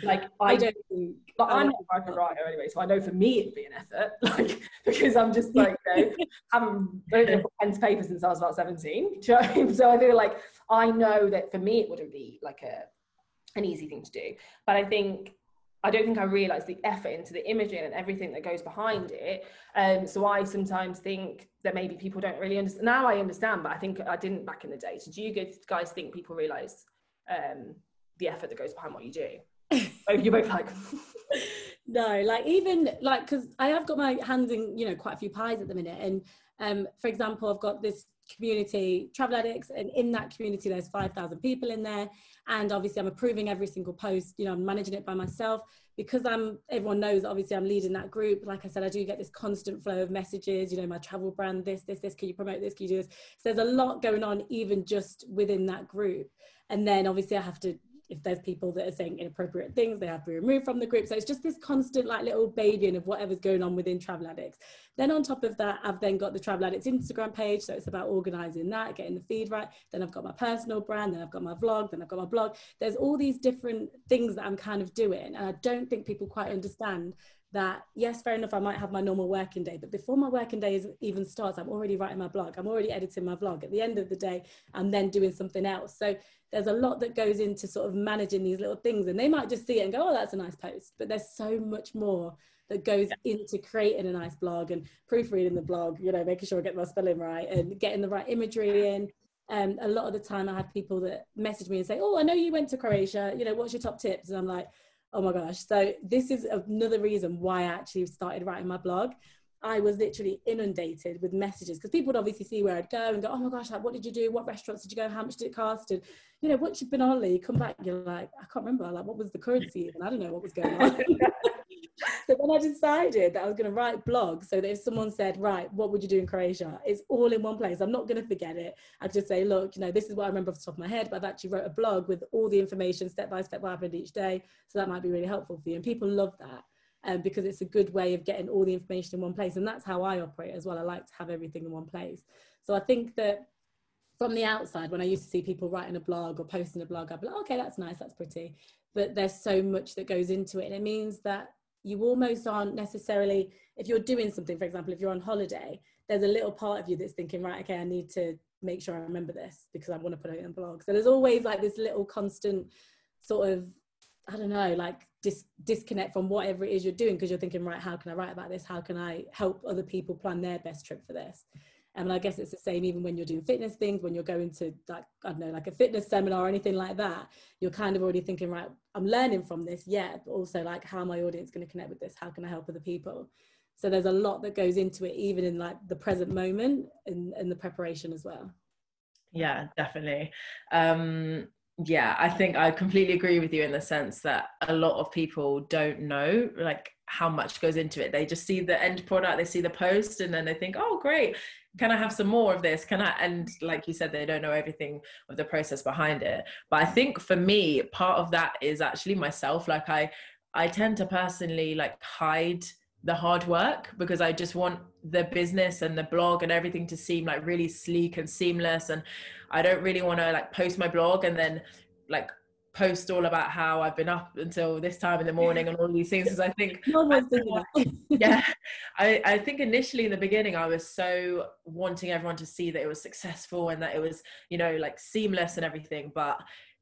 Like I, I don't think but I'm not a writer anyway, so I know for me it'd be an effort. Like because I'm just like, you know, haven't written pen to paper since I was about 17. You know so I feel like I know that for me it wouldn't be like a an easy thing to do. But I think I don't think I realised the effort into the imaging and everything that goes behind it. Um, so I sometimes think that maybe people don't really understand. Now I understand, but I think I didn't back in the day. So do you guys think people realise um, the effort that goes behind what you do? You're both like. no, like even like because I have got my hands in you know quite a few pies at the minute, and um, for example, I've got this community travel addicts and in that community there's 5000 people in there and obviously i'm approving every single post you know i'm managing it by myself. Because i'm everyone knows obviously i'm leading that group. Like i said i do get this constant flow of messages you know my travel brand this this this can you promote this can you do this? So there's a lot going on even just within that group. And then obviously i have to if there's people that are saying inappropriate things, they have to be removed from the group. So it's just this constant like little babying of whatever's going on within Travel Addicts. Then on top of that, I've then got the Travel Addicts Instagram page. So it's about organizing that, getting the feed right. Then I've got my personal brand, then I've got my vlog, then I've got my blog. There's all these different things that I'm kind of doing. And I don't think people quite understand that yes fair enough i might have my normal working day but before my working day even starts i'm already writing my blog i'm already editing my blog at the end of the day i'm then doing something else. So there's a lot that goes into sort of managing these little things and they might just see it and go oh that's a nice post but there's so much more that goes into creating a nice blog and proofreading the blog you know making sure i get my spelling right and getting the right imagery in. Um, a lot of the time i have people that message me and say oh i know you went to croatia you know what's your top tips? And i'm like oh my gosh so this is another reason why i actually started writing my blog I was literally inundated with messages because people would obviously see where I'd go and go, oh my gosh, like, what did you do? What restaurants did you go? How much did it cost? And, you know, once you've been on holiday, come back, you're like, I can't remember, like, what was the currency? And I don't know what was going on. so then I decided that I was going to write blogs so that if someone said, right, what would you do in Croatia? It's all in one place. I'm not going to forget it. I just say, look, you know, this is what I remember off the top of my head, but I've actually wrote a blog with all the information step by step what happened each day. So that might be really helpful for you. And people love that um, because it's a good way of getting all the information in one place. And that's how I operate as well. I like to have everything in one place. So I think that from the outside, when I used to see people writing a blog or posting a blog, I'd be like, okay, that's nice, that's pretty. But there's so much that goes into it. And it means that you almost aren't necessarily, if you're doing something, for example, if you're on holiday, there's a little part of you that's thinking, right, okay, I need to make sure I remember this because I want to put it in a blog. So there's always like this little constant sort of I don't know, like dis- disconnect from whatever it is you're doing because you're thinking, right, how can I write about this? How can I help other people plan their best trip for this? And I guess it's the same even when you're doing fitness things, when you're going to like, I don't know, like a fitness seminar or anything like that, you're kind of already thinking, right, I'm learning from this, yeah, but also like, how my audience going to connect with this? How can I help other people? So there's a lot that goes into it, even in like the present moment and, and the preparation as well. Yeah, definitely. Um, yeah i think i completely agree with you in the sense that a lot of people don't know like how much goes into it they just see the end product they see the post and then they think oh great can i have some more of this? Can i and like you said they don't know everything of the process behind it. But i think for me part of that is actually myself. Like i i tend to personally like hide the hard work because I just want the business and the blog and everything to seem like really sleek and seamless. And I don't really want to like post my blog and then like post all about how I've been up until this time in the morning and all these things because I think no one's doing that. yeah I, I think initially in the beginning I was so wanting everyone to see that it was successful and that it was you know like seamless and everything but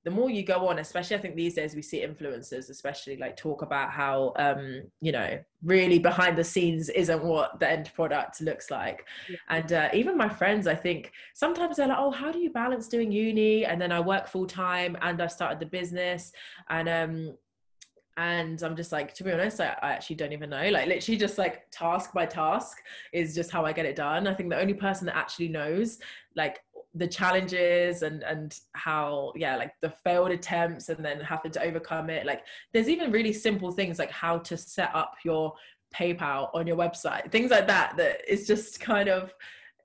the more you go on especially i think these days we see influencers especially like talk about how um you know really behind the scenes isn't what the end product looks like. Yeah. and uh, even my friends i think sometimes they're like oh how do you balance doing uni? And then i work full time and i've started the business. And um and i'm just like to be honest I, I, actually don't even know. Like literally just like task by task is just how i get it done. I think the only person that actually knows like the challenges and and how yeah like the failed attempts and then having to overcome it. Like there's even really simple things like how to set up your paypal on your website things like that that is just kind of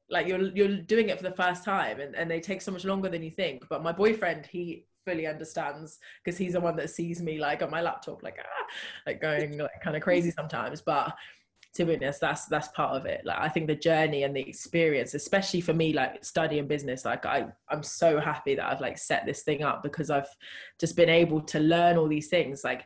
like you're you're doing it for the first time and, and they take so much longer than you think. But my boyfriend he fully understands because he's the one that sees me like on my laptop like ah, like going like kind of crazy sometimes. But to be honest that's that's part of it. Like i think the journey and the experience especially for me like studying business like i i'm so happy that i've like set this thing up because i've just been able to learn all these things. Like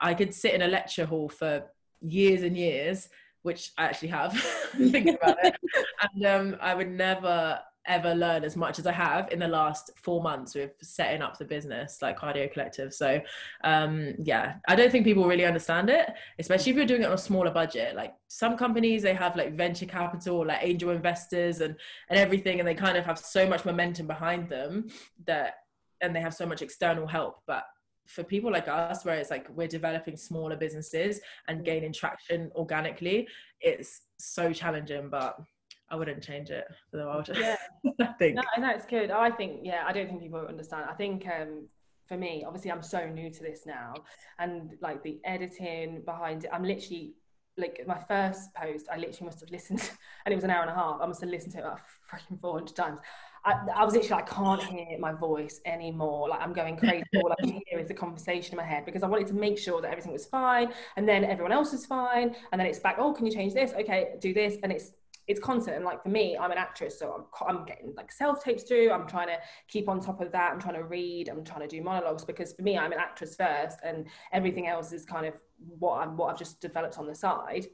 i could sit in a lecture hall for years and years which i actually have thinking about it. And um i would never ever learn as much as I have in the last four months with setting up the business like Cardio Collective. So um, yeah, I don't think people really understand it, especially if you're doing it on a smaller budget. Like some companies, they have like venture capital, like angel investors and and everything, and they kind of have so much momentum behind them that and they have so much external help. But for people like us, where it's like we're developing smaller businesses and gaining traction organically, it's so challenging, but I wouldn't change it for the world. Yeah, I think. No, no, it's good. I think, yeah, I don't think people understand. I think um, for me, obviously, I'm so new to this now, and like the editing behind it, I'm literally like my first post. I literally must have listened, and it was an hour and a half. I must have listened to it about freaking 400 times. I, I, was literally, I can't hear my voice anymore. Like I'm going crazy. All I can hear is the conversation in my head because I wanted to make sure that everything was fine, and then everyone else was fine, and then it's back. Oh, can you change this? Okay, do this, and it's it's constant and like for me i'm an actress so I'm, I'm getting like self tapes through i'm trying to keep on top of that i'm trying to read i'm trying to do monologues because for me i'm an actress first and everything else is kind of what i'm what i've just developed on the side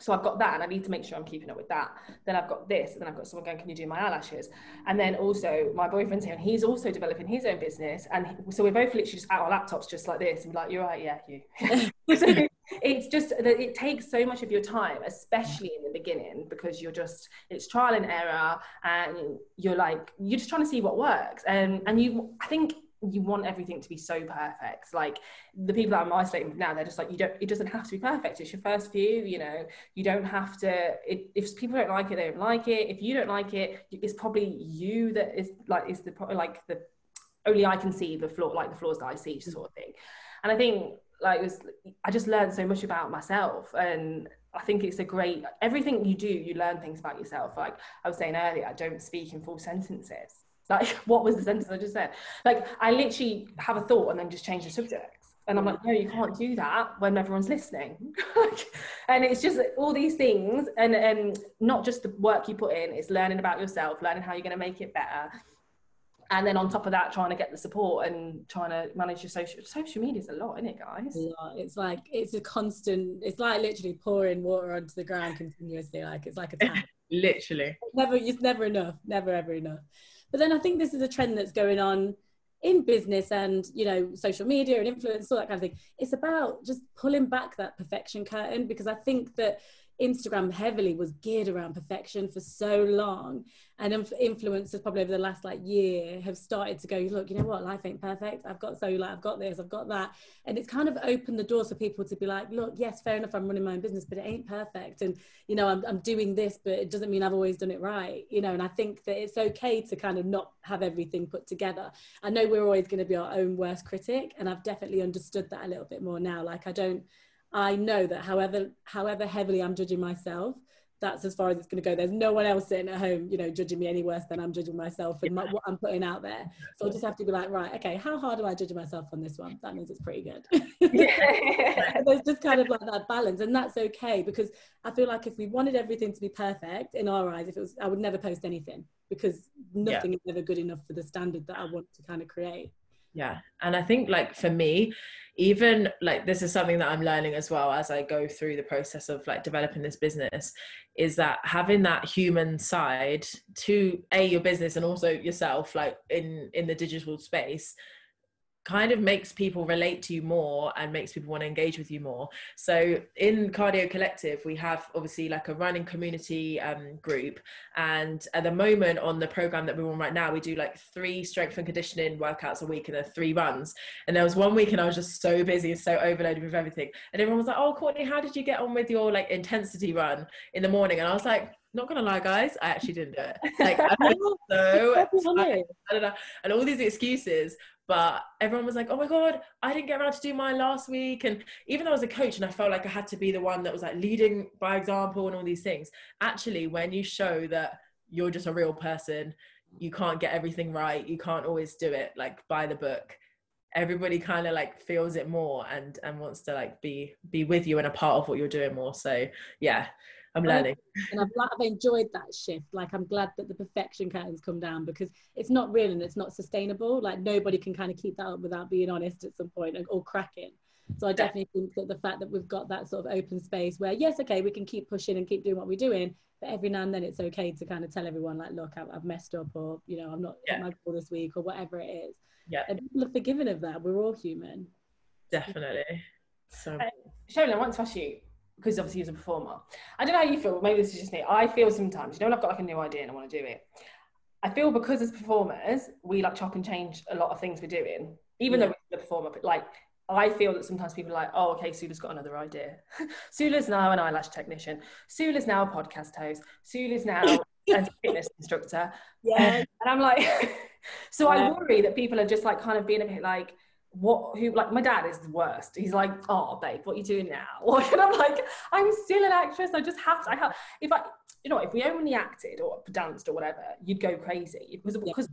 so I've got that and I need to make sure I'm keeping up with that. Then I've got this, and then I've got someone going, Can you do my eyelashes? And then also my boyfriend's here and he's also developing his own business. And he, so we're both literally just at our laptops just like this and like, You're right, yeah, you. so it's just that it takes so much of your time, especially in the beginning, because you're just it's trial and error, and you're like you're just trying to see what works. And and you, I think you want everything to be so perfect. Like the people that I'm isolating now, they're just like you don't. It doesn't have to be perfect. It's your first view. You know, you don't have to. It, if people don't like it, they don't like it. If you don't like it, it's probably you that is like is the like the only I can see the flaw, like the flaws that I see, sort of thing. And I think like was I just learned so much about myself and I think it's a great everything you do you learn things about yourself. Like I was saying earlier I don't speak in full sentences. Like what was the sentence I just said? Like I literally have a thought and then just change the subject. And I'm like no you can't do that when everyone's listening. And it's just all these things and and not just the work you put in it's learning about yourself learning how you're going to make it better and then on top of that trying to get the support and trying to manage your social social media is a lot isn't it guys? It's like it's a constant it's like literally pouring water onto the ground continuously. Like it's like a tap. Literally. It's never it's never enough. Never ever enough. But then i think this is a trend that's going on in business and you know social media and influence all that kind of thing. It's about just pulling back that perfection curtain because i think that Instagram heavily was geared around perfection for so long. And influencers probably over the last like year have started to go, look, you know what, life ain't perfect. I've got so like I've got this, I've got that. And it's kind of opened the doors for people to be like, look, yes, fair enough, I'm running my own business, but it ain't perfect. And you know, I'm I'm doing this, but it doesn't mean I've always done it right. You know, and I think that it's okay to kind of not have everything put together. I know we're always going to be our own worst critic, and I've definitely understood that a little bit more now. Like I don't I know that however however heavily I'm judging myself, that's as far as it's going to go. There's no one else sitting at home, you know, judging me any worse than I'm judging myself and my, what I'm putting out there. So I just have to be like, right, okay, how hard am I judging myself on this one? That means it's pretty good. There's just kind of like that balance, and that's okay because I feel like if we wanted everything to be perfect in our eyes, if it was, I would never post anything because nothing yeah. is ever good enough for the standard that I want to kind of create. Yeah and i think like for me even like this is something that i'm learning as well as i go through the process of like developing this business is that having that human side to a your business and also yourself like in in the digital space kind of makes people relate to you more and makes people want to engage with you more. So in Cardio Collective, we have obviously like a running community um, group. And at the moment on the program that we're on right now, we do like three strength and conditioning workouts a week and then three runs. And there was one week and I was just so busy and so overloaded with everything. And everyone was like, oh, Courtnay, how did you get on with your like intensity run in the morning? And I was like, not gonna lie, guys, I actually didn't do it. Like, I so I, I don't know, and all these excuses but everyone was like oh my god i didn't get around to do mine last week. And even though i was a coach and i felt like i had to be the one that was like leading by example and all these things actually when you show that you're just a real person you can't get everything right you can't always do it like by the book everybody kind of like feels it more and and wants to like be be with you and a part of what you're doing more. So yeah I'm learning. And I've, I've enjoyed that shift. Like I'm glad that the perfection curtains come down because it's not real and it's not sustainable. Like nobody can kind of keep that up without being honest at some point or cracking. So I definitely think that the fact that we've got that sort of open space where yes, okay, we can keep pushing and keep doing what we're doing, but every now and then it's okay to kind of tell everyone like, look, I've, I've messed up, or you know, I'm not yeah. my goal this week, or whatever it is. Yeah, and people are forgiving of that. We're all human. Definitely. So, uh, Sherilyn, I want to ask you because obviously he's a performer. I don't know how you feel. Maybe this is just me. I feel sometimes, you know, when I've got like a new idea and I want to do it. I feel because as performers, we like chop and change a lot of things we're doing, even yeah. though we're the performer. But like, I feel that sometimes people are like, oh, okay, Sula's got another idea. Sula's now an eyelash technician. Sula's now a podcast host. Sula's now a fitness instructor. Yeah. and I'm like, so yeah. I worry that people are just like kind of being a bit like, what who like my dad is the worst. He's like oh babe what are you doing now? Or and i'm like i'm still an actress. I just have to i have if i you know if we only acted or danced or whatever you'd go crazy. Because because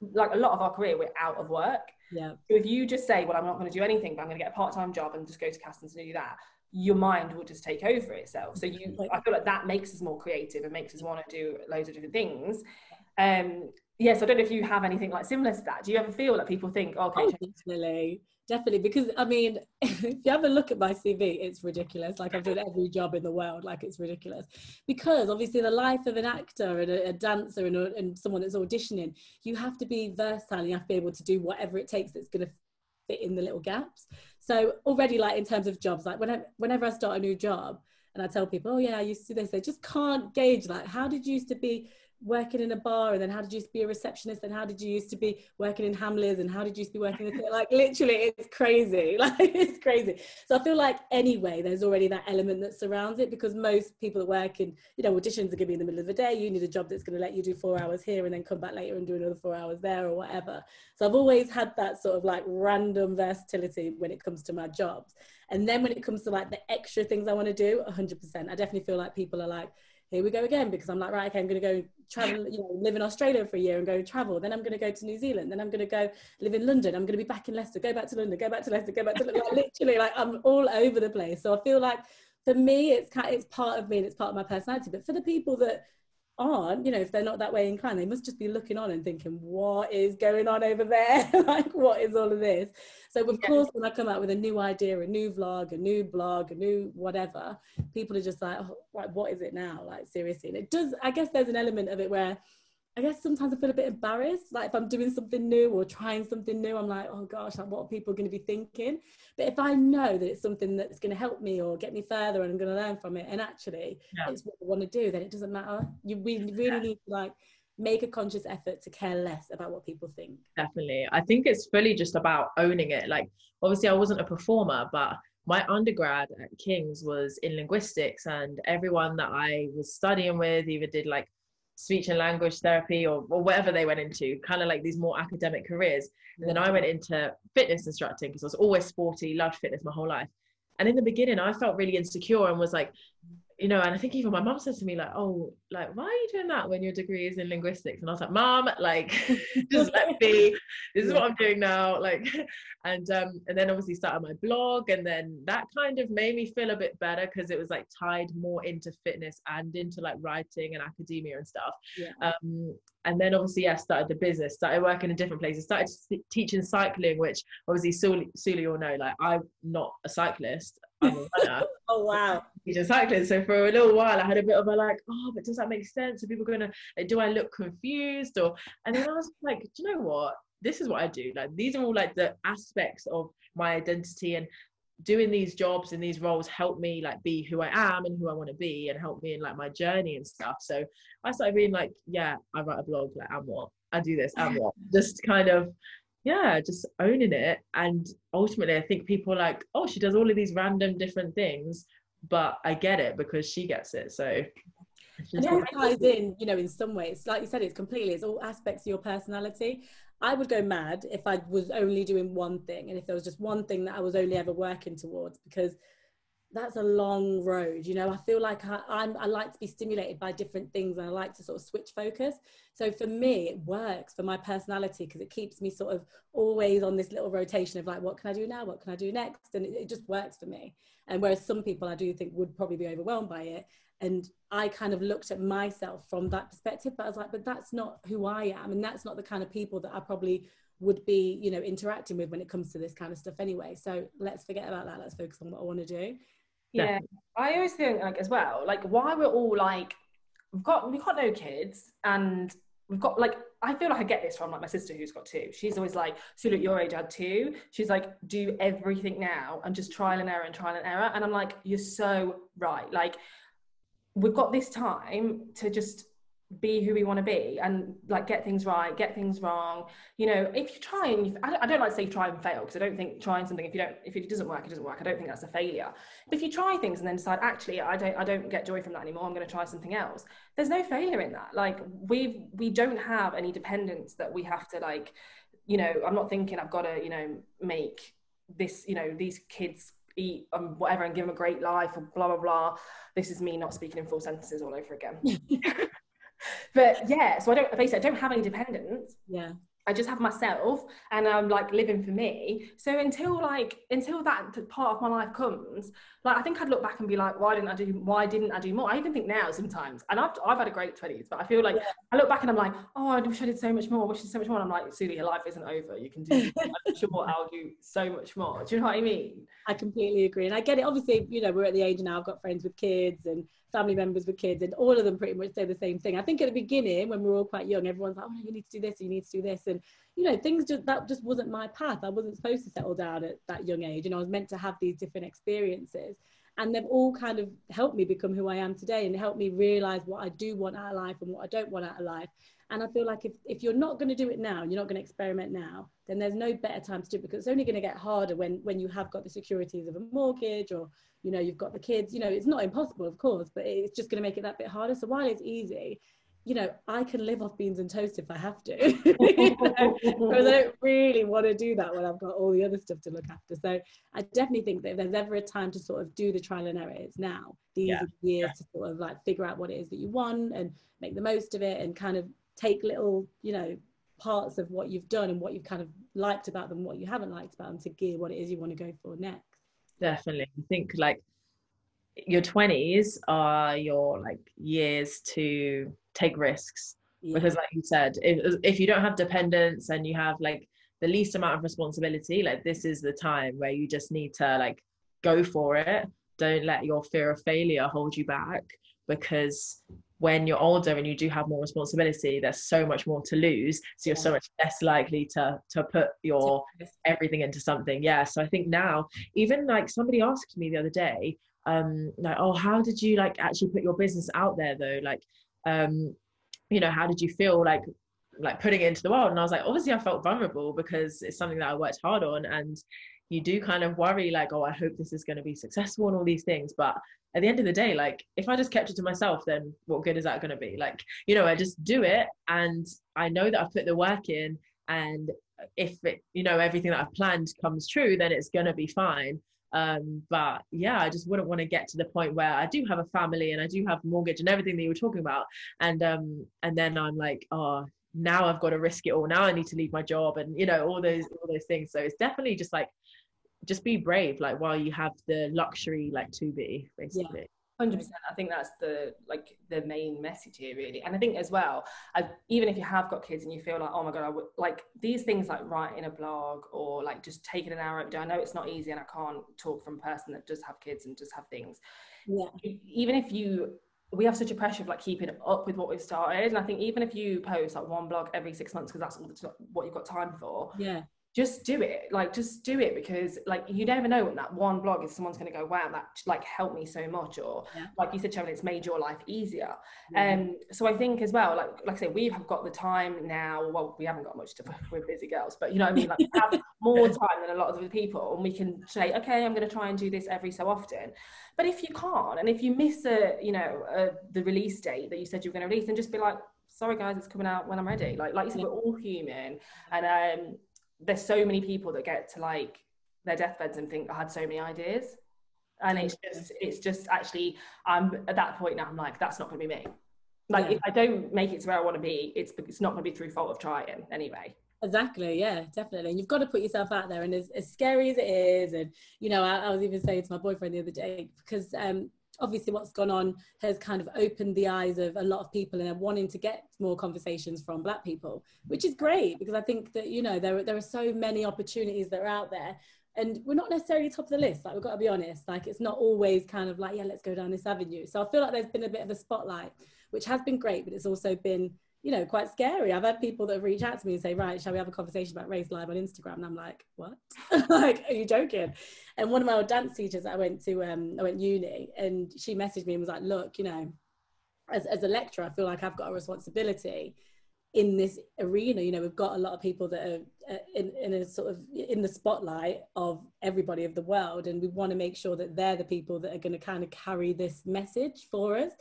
like a lot of our career we're out of work. Yeah. So if you just say well i'm not going to do anything but i'm going to get a part-time job and just go to castings and do that your mind will just take over itself. So you i feel like that makes us more creative and makes us want to do loads of different things. Um yes, I don't know if you have anything like similar to that. Do you ever feel that people think, oh, okay, oh, definitely, definitely, because I mean, if you have a look at my CV, it's ridiculous. Like I've done every job in the world, like it's ridiculous. Because obviously, the life of an actor and a, a dancer and, a, and someone that's auditioning, you have to be versatile. You have to be able to do whatever it takes that's going to fit in the little gaps. So already, like in terms of jobs, like whenever whenever I start a new job. And I tell people, oh yeah, I used to do this. They just can't gauge like, how did you used to be working in a bar and then how did you used to be a receptionist and how did you used to be working in Hamleys and how did you used to be working in like literally it's crazy. Like it's crazy. So I feel like anyway there's already that element that surrounds it because most people that work in you know auditions are to be in the middle of the day. You need a job that's to let you do four hours here and then come back later and do another four hours there or whatever. So I've always had that sort of like random versatility when it comes to my jobs. And then when it comes to like the extra things I want to do 100% I definitely feel like people are like here we go again because I'm like, right, okay, I'm going to go travel, you know, live in Australia for a year and go travel. Then I'm going to go to New Zealand. Then I'm going to go live in London. I'm going to be back in Leicester, go back to London, go back to Leicester, go back to like, literally like I'm all over the place. So I feel like for me, it's it's part of me and it's part of my personality. But for the people that aren't, you know, if they're not that way inclined, they must just be looking on and thinking, what is going on over there? like, what is all of this? So, of yeah. course, when I come out with a new idea, a new vlog, a new blog, a new whatever, people are just like, oh, like, what is it now? Like, seriously. And it does, I guess there's an element of it where I guess sometimes I feel a bit embarrassed. Like if I'm doing something new or trying something new, I'm like, oh gosh, like, what are people going to be thinking? But if I know that it's something that's going to help me or get me further and I'm going to learn from it, and actually yeah. it's what I want to do, then it doesn't matter. You we really yeah. need to like make a conscious effort to care less about what people think. Definitely. I think it's fully just about owning it. Like obviously I wasn't a performer, but my undergrad at King's was in linguistics and everyone that I was studying with either did like speech and language therapy or, or whatever they went into, kind of like these more academic careers. And then I went mm. into fitness instructing because I was always sporty, loved fitness my whole life. And in the beginning, I felt really insecure and was like, you know, and I think even my mom said to me, like, oh, like, why are you doing that when your degree is in linguistics? And I was like, mom, like, just let me, this is what I'm doing now. Like, and um, and then obviously started my blog, and then that kind of made me feel a bit better because it was like tied more into fitness and into like writing and academia and stuff. Yeah. Um, and then obviously, yeah, started the business, started working in different places, started teaching cycling, which obviously Suli, Suli will know, like, I'm not a cyclist. I'm a runner. oh wow teaching cycling. So for a little while, I had a bit of a like, oh, but does that make sense? Are people gonna like, do I look confused or? And then I was like, do you know what? This is what I do. Like these are all like the aspects of my identity and doing these jobs and these roles help me like be who I am and who I want to be and help me in like my journey and stuff. So I started being like, yeah, I write a blog, like I'm what? I do this, I'm what? Just kind of yeah, just owning it. And ultimately I think people are like, oh, she does all of these random different things but I get it because she gets it. So and it ties in, you know, in some ways. Like you said, it's completely, it's all aspects of your personality. I would go mad if I was only doing one thing and if there was just one thing that I was only ever working towards because that's a long road you know? I feel like I, i'm i like to be stimulated by different things and i like to sort of switch focus. So for me it works for my personality because it keeps me sort of always on this little rotation of like what can i do now? What can i do next? And it, it just works for me. And whereas some people i do think would probably be overwhelmed by it. And i kind of looked at myself from that perspective but i was like but that's not who i am. And that's not the kind of people that i probably would be you know interacting with when it comes to this kind of stuff anyway. So let's forget about that. Let's focus on what i want to do yeah i always think like as well like why we're all like we've got we've got no kids and we've got like I feel like I get this from like my sister who's got two. She's always like, "So at your age, I had two. She's like, "Do everything now and just trial and error and trial and error." And I'm like, "You're so right. Like, we've got this time to just be who we want to be and like get things right get things wrong. You know if you try and you, I, don't, like to say try and fail because i don't think trying something if you don't if it doesn't work it doesn't work. I don't think that's a failure. But if you try things and then decide actually i don't i don't get joy from that anymore i'm going to try something else there's no failure in that. Like we we don't have any dependence that we have to like you know i'm not thinking i've got to you know make this you know these kids eat um, whatever and give them a great life or blah blah blah. This is me not speaking in full sentences all over again but yeah, so I don't basically I don't have any dependents. Yeah. I just have myself and I'm like living for me. So until like until that part of my life comes, like I think I'd look back and be like, why didn't I do why didn't I do more? I even think now sometimes, and I've I've had a great twenties, but I feel like yeah. I look back and I'm like, oh, I wish I did so much more. I wish I did so much more. And I'm like, Suli, your life isn't over. You can do. I'm sure I'll do so much more. Do you know what I mean? I completely agree, and I get it. Obviously, you know, we're at the age now. I've got friends with kids and family members with kids, and all of them pretty much say the same thing. I think at the beginning, when we were all quite young, everyone's like, "Oh, you need to do this, you need to do this," and you know, things just that just wasn't my path. I wasn't supposed to settle down at that young age, and I was meant to have these different experiences. And they've all kind of helped me become who I am today, and helped me realize what I do want out of life and what I don't want out of life. And I feel like if, if you're not going to do it now, you're not going to experiment now, then there's no better time to do it because it's only going to get harder when when you have got the securities of a mortgage or you know you've got the kids. You know it's not impossible of course but it's just going to make it that bit harder. So while it's easy you know i can live off beans and toast if i have to. Because i don't really want to do that when i've got all the other stuff to look after. So i definitely think that if there's ever a time to sort of do the trial and error it's now. These yeah. years yeah. to sort of like figure out what it is that you want and make the most of it and kind of take little you know parts of what you've done and what you've kind of liked about them what you haven't liked about them to gear what it is you want to go for next. Definitely. I think like your 20s are your like years to take risks. Yeah. because like you said if, if you don't have dependents and you have like the least amount of responsibility like this is the time where you just need to like go for it. Don't let your fear of failure hold you back because when you're older and you do have more responsibility there's so much more to lose. So you're so much less likely to to put your everything into something. Yeah so i think now even like somebody asked me the other day um like oh how did you like actually put your business out there though? Like um you know how did you feel like like putting it into the world? And i was like obviously i felt vulnerable because it's something that i worked hard on. And you do kind of worry like oh i hope this is going to be successful and all these things. But at the end of the day like if i just kept it to myself then what good is that going to be? Like you know i just do it and i know that i've put the work in and if it you know everything that i've planned comes true then it's going to be fine. Um but yeah i just wouldn't want to get to the point where i do have a family and i do have mortgage and everything that you were talking about and um and then i'm like oh now i've got to risk it all. Now i need to leave my job and you know all those all those things. So it's definitely just like just be brave like while you have the luxury like to be basically. Yeah. 100% i think that's the like the main message here really. And i think as well I, even if you have got kids and you feel like oh my god I would like these things like writing a blog or like just taking an hour out i know it's not easy and i can't talk from a person that does have kids and just have things. Yeah. Even if you we have such a pressure of like keeping up with what we've started and i think even if you post like one blog every six months because that's what you've got time for yeah just do it like just do it because like you never know when that one blog is someone's going to go wow that like helped me so much or yeah. like you said Sharon, it's made your life easier. Yeah. um so I think as well like like I say we have got the time now well we haven't got much to we're busy girls but you know I mean? Like we have more time than a lot of other people and we can say okay I'm going to try and do this every so often. But if you can't and if you miss a you know a, the release date that you said you were going to release and just be like sorry guys it's coming out when I'm ready. Like like you said we're all human and um there's so many people that get to like their deathbeds and think I had so many ideas. And it's just it's just actually I'm at that point now I'm like, that's not gonna be me. Like yeah. if I don't make it to where I want to be, it's it's not gonna be through fault of trying anyway. Exactly, yeah, definitely. And you've got to put yourself out there. And as, as scary as it is, and you know, I, I was even saying to my boyfriend the other day, because um obviously what's gone on has kind of opened the eyes of a lot of people and are wanting to get more conversations from black people which is great because i think that you know there, there are so many opportunities that are out there and we're not necessarily top of the list like we've got to be honest like it's not always kind of like yeah let's go down this avenue. So i feel like there's been a bit of a spotlight which has been great but it's also been you know, quite scary. I've had people that reach out to me and say, right, shall we have a conversation about race live on Instagram? And I'm like, what? like, are you joking? And one of my old dance teachers I went to, um, I went uni and she messaged me and was like, look, you know, as, as a lecturer, I feel like I've got a responsibility in this arena. You know, we've got a lot of people that are uh, in, in a sort of in the spotlight of everybody of the world. And we want to make sure that they're the people that are going to kind of carry this message for us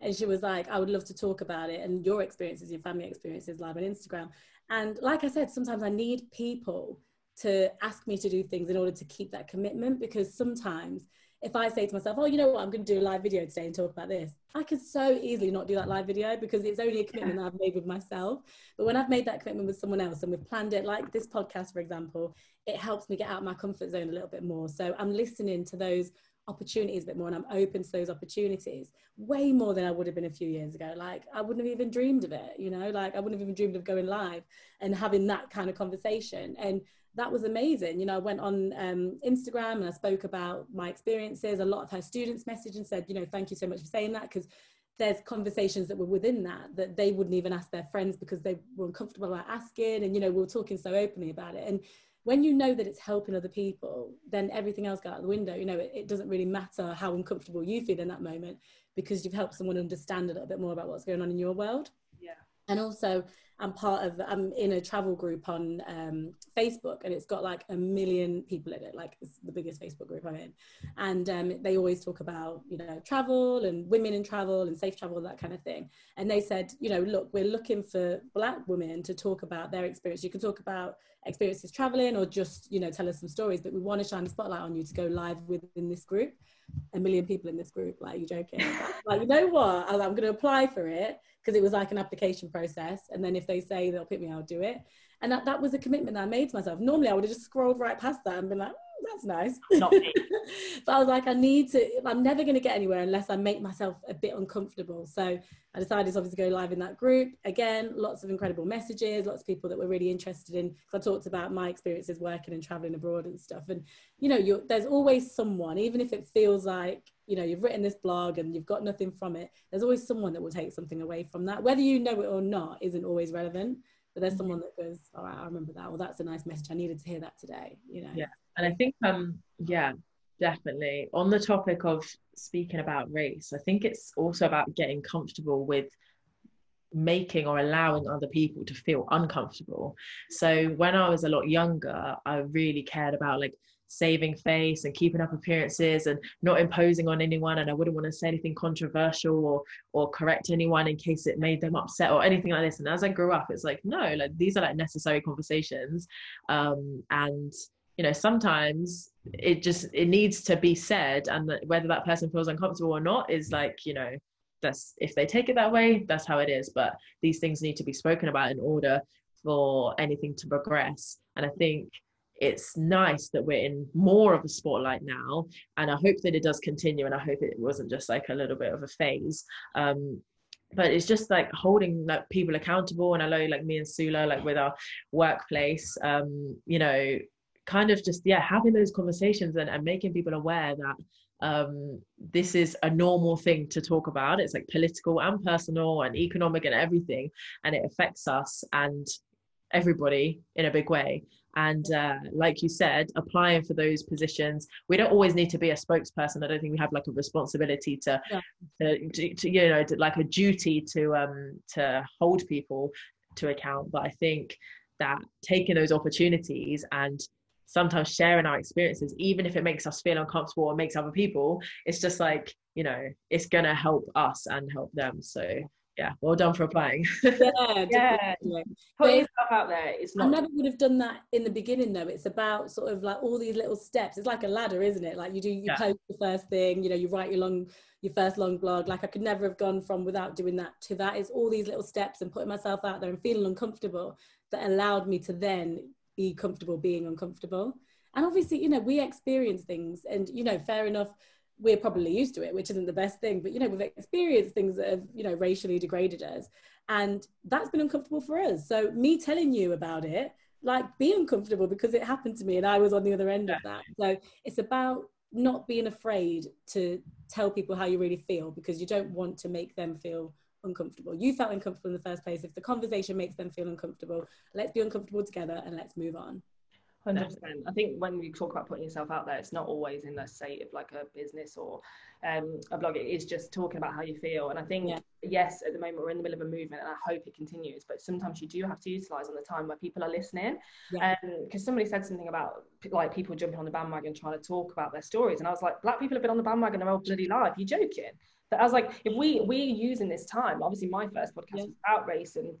and she was like i would love to talk about it and your experiences your family experiences live on instagram and like i said sometimes i need people to ask me to do things in order to keep that commitment because sometimes if I say to myself, oh, you know what, I'm going to do a live video today and talk about this, I can so easily not do that live video because it's only a commitment that I've made with myself. But when I've made that commitment with someone else and we've planned it, like this podcast, for example, it helps me get out of my comfort zone a little bit more. So I'm listening to those opportunities a bit more and I'm open to those opportunities way more than I would have been a few years ago. Like I wouldn't have even dreamed of it, you know, like I wouldn't have even dreamed of going live and having that kind of conversation. And that was amazing. You know, I went on um, Instagram and I spoke about my experiences. A lot of her students messaged and said, you know, thank you so much for saying that because there's conversations that were within that that they wouldn't even ask their friends because they were uncomfortable about asking and you know we were talking so openly about it and when you know that it's helping other people, then everything else goes out the window. You know, it, it, doesn't really matter how uncomfortable you feel in that moment because you've helped someone understand a little bit more about what's going on in your world. Yeah. And also, I'm part of I'm in a travel group on um, Facebook and it's got like a million people in it. Like it's the biggest Facebook group I'm in. And um, they always talk about you know travel and women in travel and safe travel that kind of thing. And they said you know look we're looking for black women to talk about their experience. You can talk about experiences traveling or just you know tell us some stories but we want to shine a spotlight on you to go live within this group. A million people in this group like you joking. Like you know what? I'm going to apply for it because it was like an application process. And then if they say they'll pick me, I'll do it. And that, that was a commitment that I made to myself. Normally I would have just scrolled right past that and been like, that's nice. Not me. but I was like, I need to, I'm never going to get anywhere unless I make myself a bit uncomfortable. So I decided to obviously go live in that group. Again, lots of incredible messages, lots of people that were really interested in, because I talked about my experiences working and traveling abroad and stuff. And, you know, there's always someone, even if it feels like you know you've written this blog and you've got nothing from it there's always someone that will take something away from that whether you know it or not isn't always relevant but there's mm-hmm. someone that goes all right i remember that well that's a nice message i needed to hear that today you know yeah and i think um yeah definitely. On the topic of speaking about race i think it's also about getting comfortable with making or allowing other people to feel uncomfortable. So when i was a lot younger i really cared about like saving face and keeping up appearances and not imposing on anyone and I wouldn't want to say anything controversial or or correct anyone in case it made them upset or anything like this. And as I grew up it's like no like these are like necessary conversations. Um and you know sometimes it just it needs to be said and whether that person feels uncomfortable or not is like you know that's if they take it that way that's how it is. But these things need to be spoken about in order for anything to progress. And i think it's nice that we're in more of a spotlight now and i hope that it does continue and i hope it wasn't just like a little bit of a phase. Um, but it's just like holding like people accountable and i know like me and sula like with our workplace um you know kind of just yeah having those conversations and, and making people aware that um, this is a normal thing to talk about. It's like political and personal and economic and everything and it affects us and everybody in a big way. And uh, like you said applying for those positions. We don't always need to be a spokesperson. I don't think we have like a responsibility to, yeah. to, to, to, you know to, like a duty to um to hold people to account. But i think that taking those opportunities and sometimes sharing our experiences even if it makes us feel uncomfortable or makes other people it's just like you know it's gonna help us and help them so yeah, well done for applying. yeah, yeah. Putting stuff out there. It's not. I never would have done that in the beginning though. It's about sort of like all these little steps. It's like a ladder, isn't it? Like you do, you yeah. post the first thing. You know, you write your long, your first long blog. Like I could never have gone from without doing that to that. It's all these little steps and putting myself out there and feeling uncomfortable that allowed me to then be comfortable being uncomfortable. And obviously, you know, we experience things, and you know, fair enough we're probably used to it, which isn't the best thing. But you know, we've experienced things that have you know racially degraded us, and that's been uncomfortable for us. So me telling you about it, like, be uncomfortable because it happened to me, and I was on the other end of that. So it's about not being afraid to tell people how you really feel because you don't want to make them feel uncomfortable. You felt uncomfortable in the first place. If the conversation makes them feel uncomfortable, let's be uncomfortable together and let's move on. Hundred percent. I think when we talk about putting yourself out there, it's not always in the state of like a business or um, a blog. It is just talking about how you feel. And I think yeah. yes, at the moment we're in the middle of a movement, and I hope it continues. But sometimes you do have to utilize on the time where people are listening. And because yeah. um, somebody said something about like people jumping on the bandwagon trying to talk about their stories, and I was like, black people have been on the bandwagon their whole bloody life. You're joking? But I was like, if we we're using this time, obviously my first podcast yeah. was about race and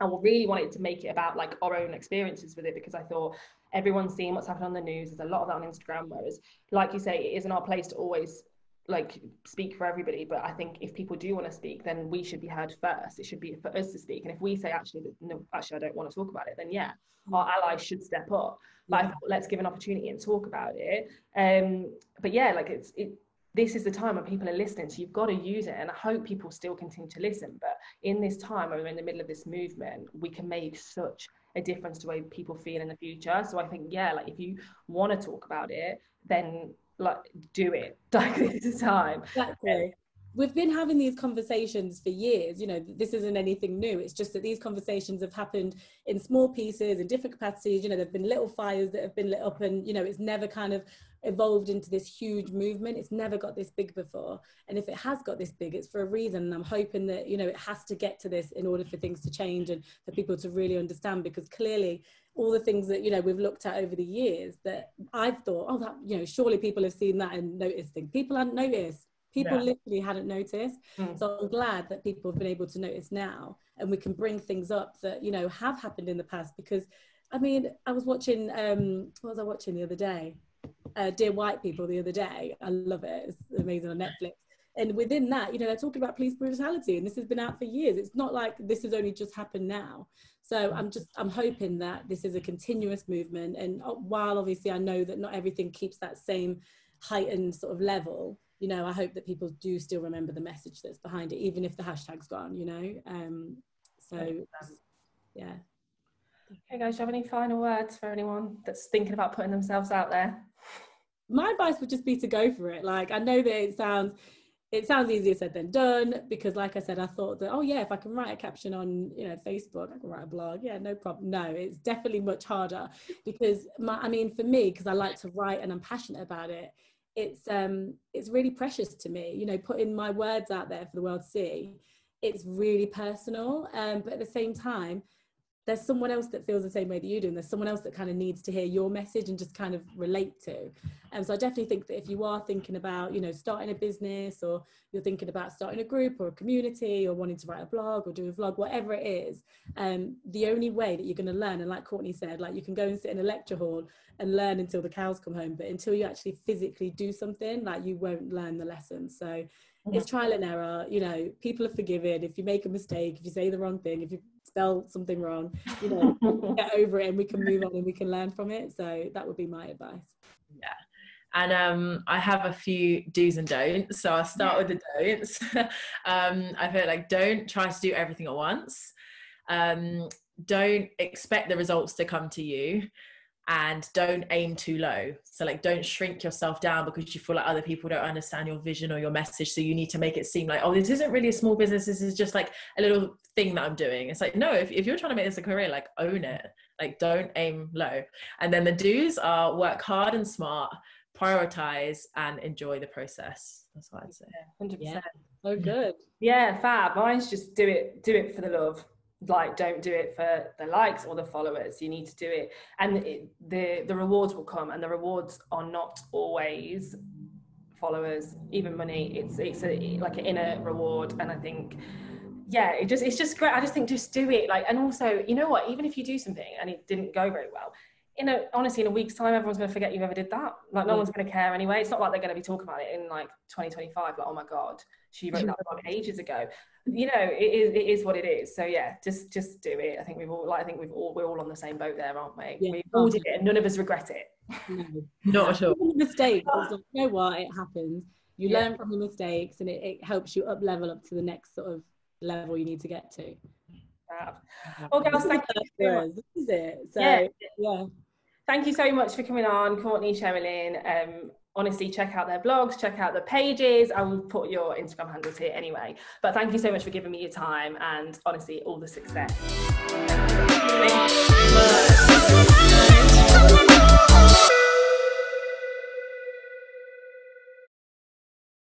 I really wanted to make it about like our own experiences with it because I thought everyone's seeing what's happening on the news. There's a lot of that on Instagram. Whereas, like you say, it isn't our place to always like speak for everybody. But I think if people do want to speak, then we should be heard first. It should be for us to speak. And if we say actually, no, actually, I don't want to talk about it, then yeah, our allies should step up. like let's give an opportunity and talk about it. Um, but yeah, like it's it this is the time when people are listening so you've got to use it and i hope people still continue to listen but in this time when we're in the middle of this movement we can make such a difference to the way people feel in the future. So i think yeah like if you want to talk about it then like do it. Like this is time. Exactly. We've been having these conversations for years you know this isn't anything new. It's just that these conversations have happened in small pieces in different capacities you know there've been little fires that have been lit up and you know it's never kind of evolved into this huge movement it's never got this big before and if it has got this big it's for a reason and i'm hoping that you know it has to get to this in order for things to change and for people to really understand because clearly all the things that you know we've looked at over the years that i've thought oh that you know surely people have seen that and noticed things people hadn't noticed People yeah. literally hadn't noticed. Mm. So I'm glad that people have been able to notice now and we can bring things up that, you know, have happened in the past because I mean, I was watching, um, what was I watching the other day? Uh, Dear White People the other day. I love it. It's amazing on Netflix. And within that, you know, they're talking about police brutality and this has been out for years. It's not like this has only just happened now. So I'm just, I'm hoping that this is a continuous movement. And uh, while obviously I know that not everything keeps that same heightened sort of level, you know, I hope that people do still remember the message that's behind it, even if the hashtag's gone, you know. Um, so, yeah. Okay, guys, do you have any final words for anyone that's thinking about putting themselves out there? My advice would just be to go for it. Like, I know that it sounds it sounds easier said than done because like i said i thought that oh yeah if i can write a caption on you know facebook i can write a blog. Yeah no problem no it's definitely much harder. Because my i mean for me because i like to write and i'm passionate about it it's um it's really precious to me. You know putting my words out there for the world to see it's really personal. Um but at the same time there's someone else that feels the same way that you do and there's someone else that kind of needs to hear your message and just kind of relate to and so i definitely think that if you are thinking about you know starting a business or you're thinking about starting a group or a community or wanting to write a blog or do a vlog whatever it is um, the only way that you're going to learn and like Courtnay said like you can go and sit in a lecture hall and learn until the cows come home but until you actually physically do something like you won't learn the lesson so. It's trial and error you know people are forgiven if you make a mistake if you say the wrong thing if you spell something wrong, you know, get over it and we can move on and we can learn from it. So that would be my advice. Yeah. And um, I have a few do's and don'ts. So I'll start yeah. with the don'ts. um, I feel like don't try to do everything at once. Um, don't expect the results to come to you and don't aim too low. So like don't shrink yourself down because you feel like other people don't understand your vision or your message. So you need to make it seem like, oh, this isn't really a small business. This is just like a little thing that I'm doing. It's like, no, if, if you're trying to make this a career, like own it. Like don't aim low. And then the do's are work hard and smart, prioritize and enjoy the process. That's what I'd say. 100%. Yeah. Oh good. Yeah, fab. Mine's just do it, do it for the love like don't do it for the likes or the followers. You need to do it. And it, the the rewards will come and the rewards are not always followers even money. It's it's a, like an inner reward and i think yeah it just it's just great. I just think just do it. Like and also you know what? Even if you do something and it didn't go very well in a honestly in a week's time everyone's going to forget you ever did that. Like no mm. one's going to care anyway. It's not like they're going to be talking about it in like 2025 like oh my god she wrote mm. that blog ages ago you know it is it is what it is. So yeah just just do it. I think we've all like i think we've all we're all on the same boat there aren't we? Yeah. we all did it and none of us regret it. No. not at all. Mistakes like, you know what? It happens. You yeah. learn from the mistakes and it, it helps you up level up to the next sort of level you need to get to. Well girls thank you this is it. So yeah. yeah. Thank you so much for coming on Courtnay sherilyn um honestly check out their blogs, check out their pages. I will put your Instagram handles here anyway. But thank you so much for giving me your time and honestly, all the success.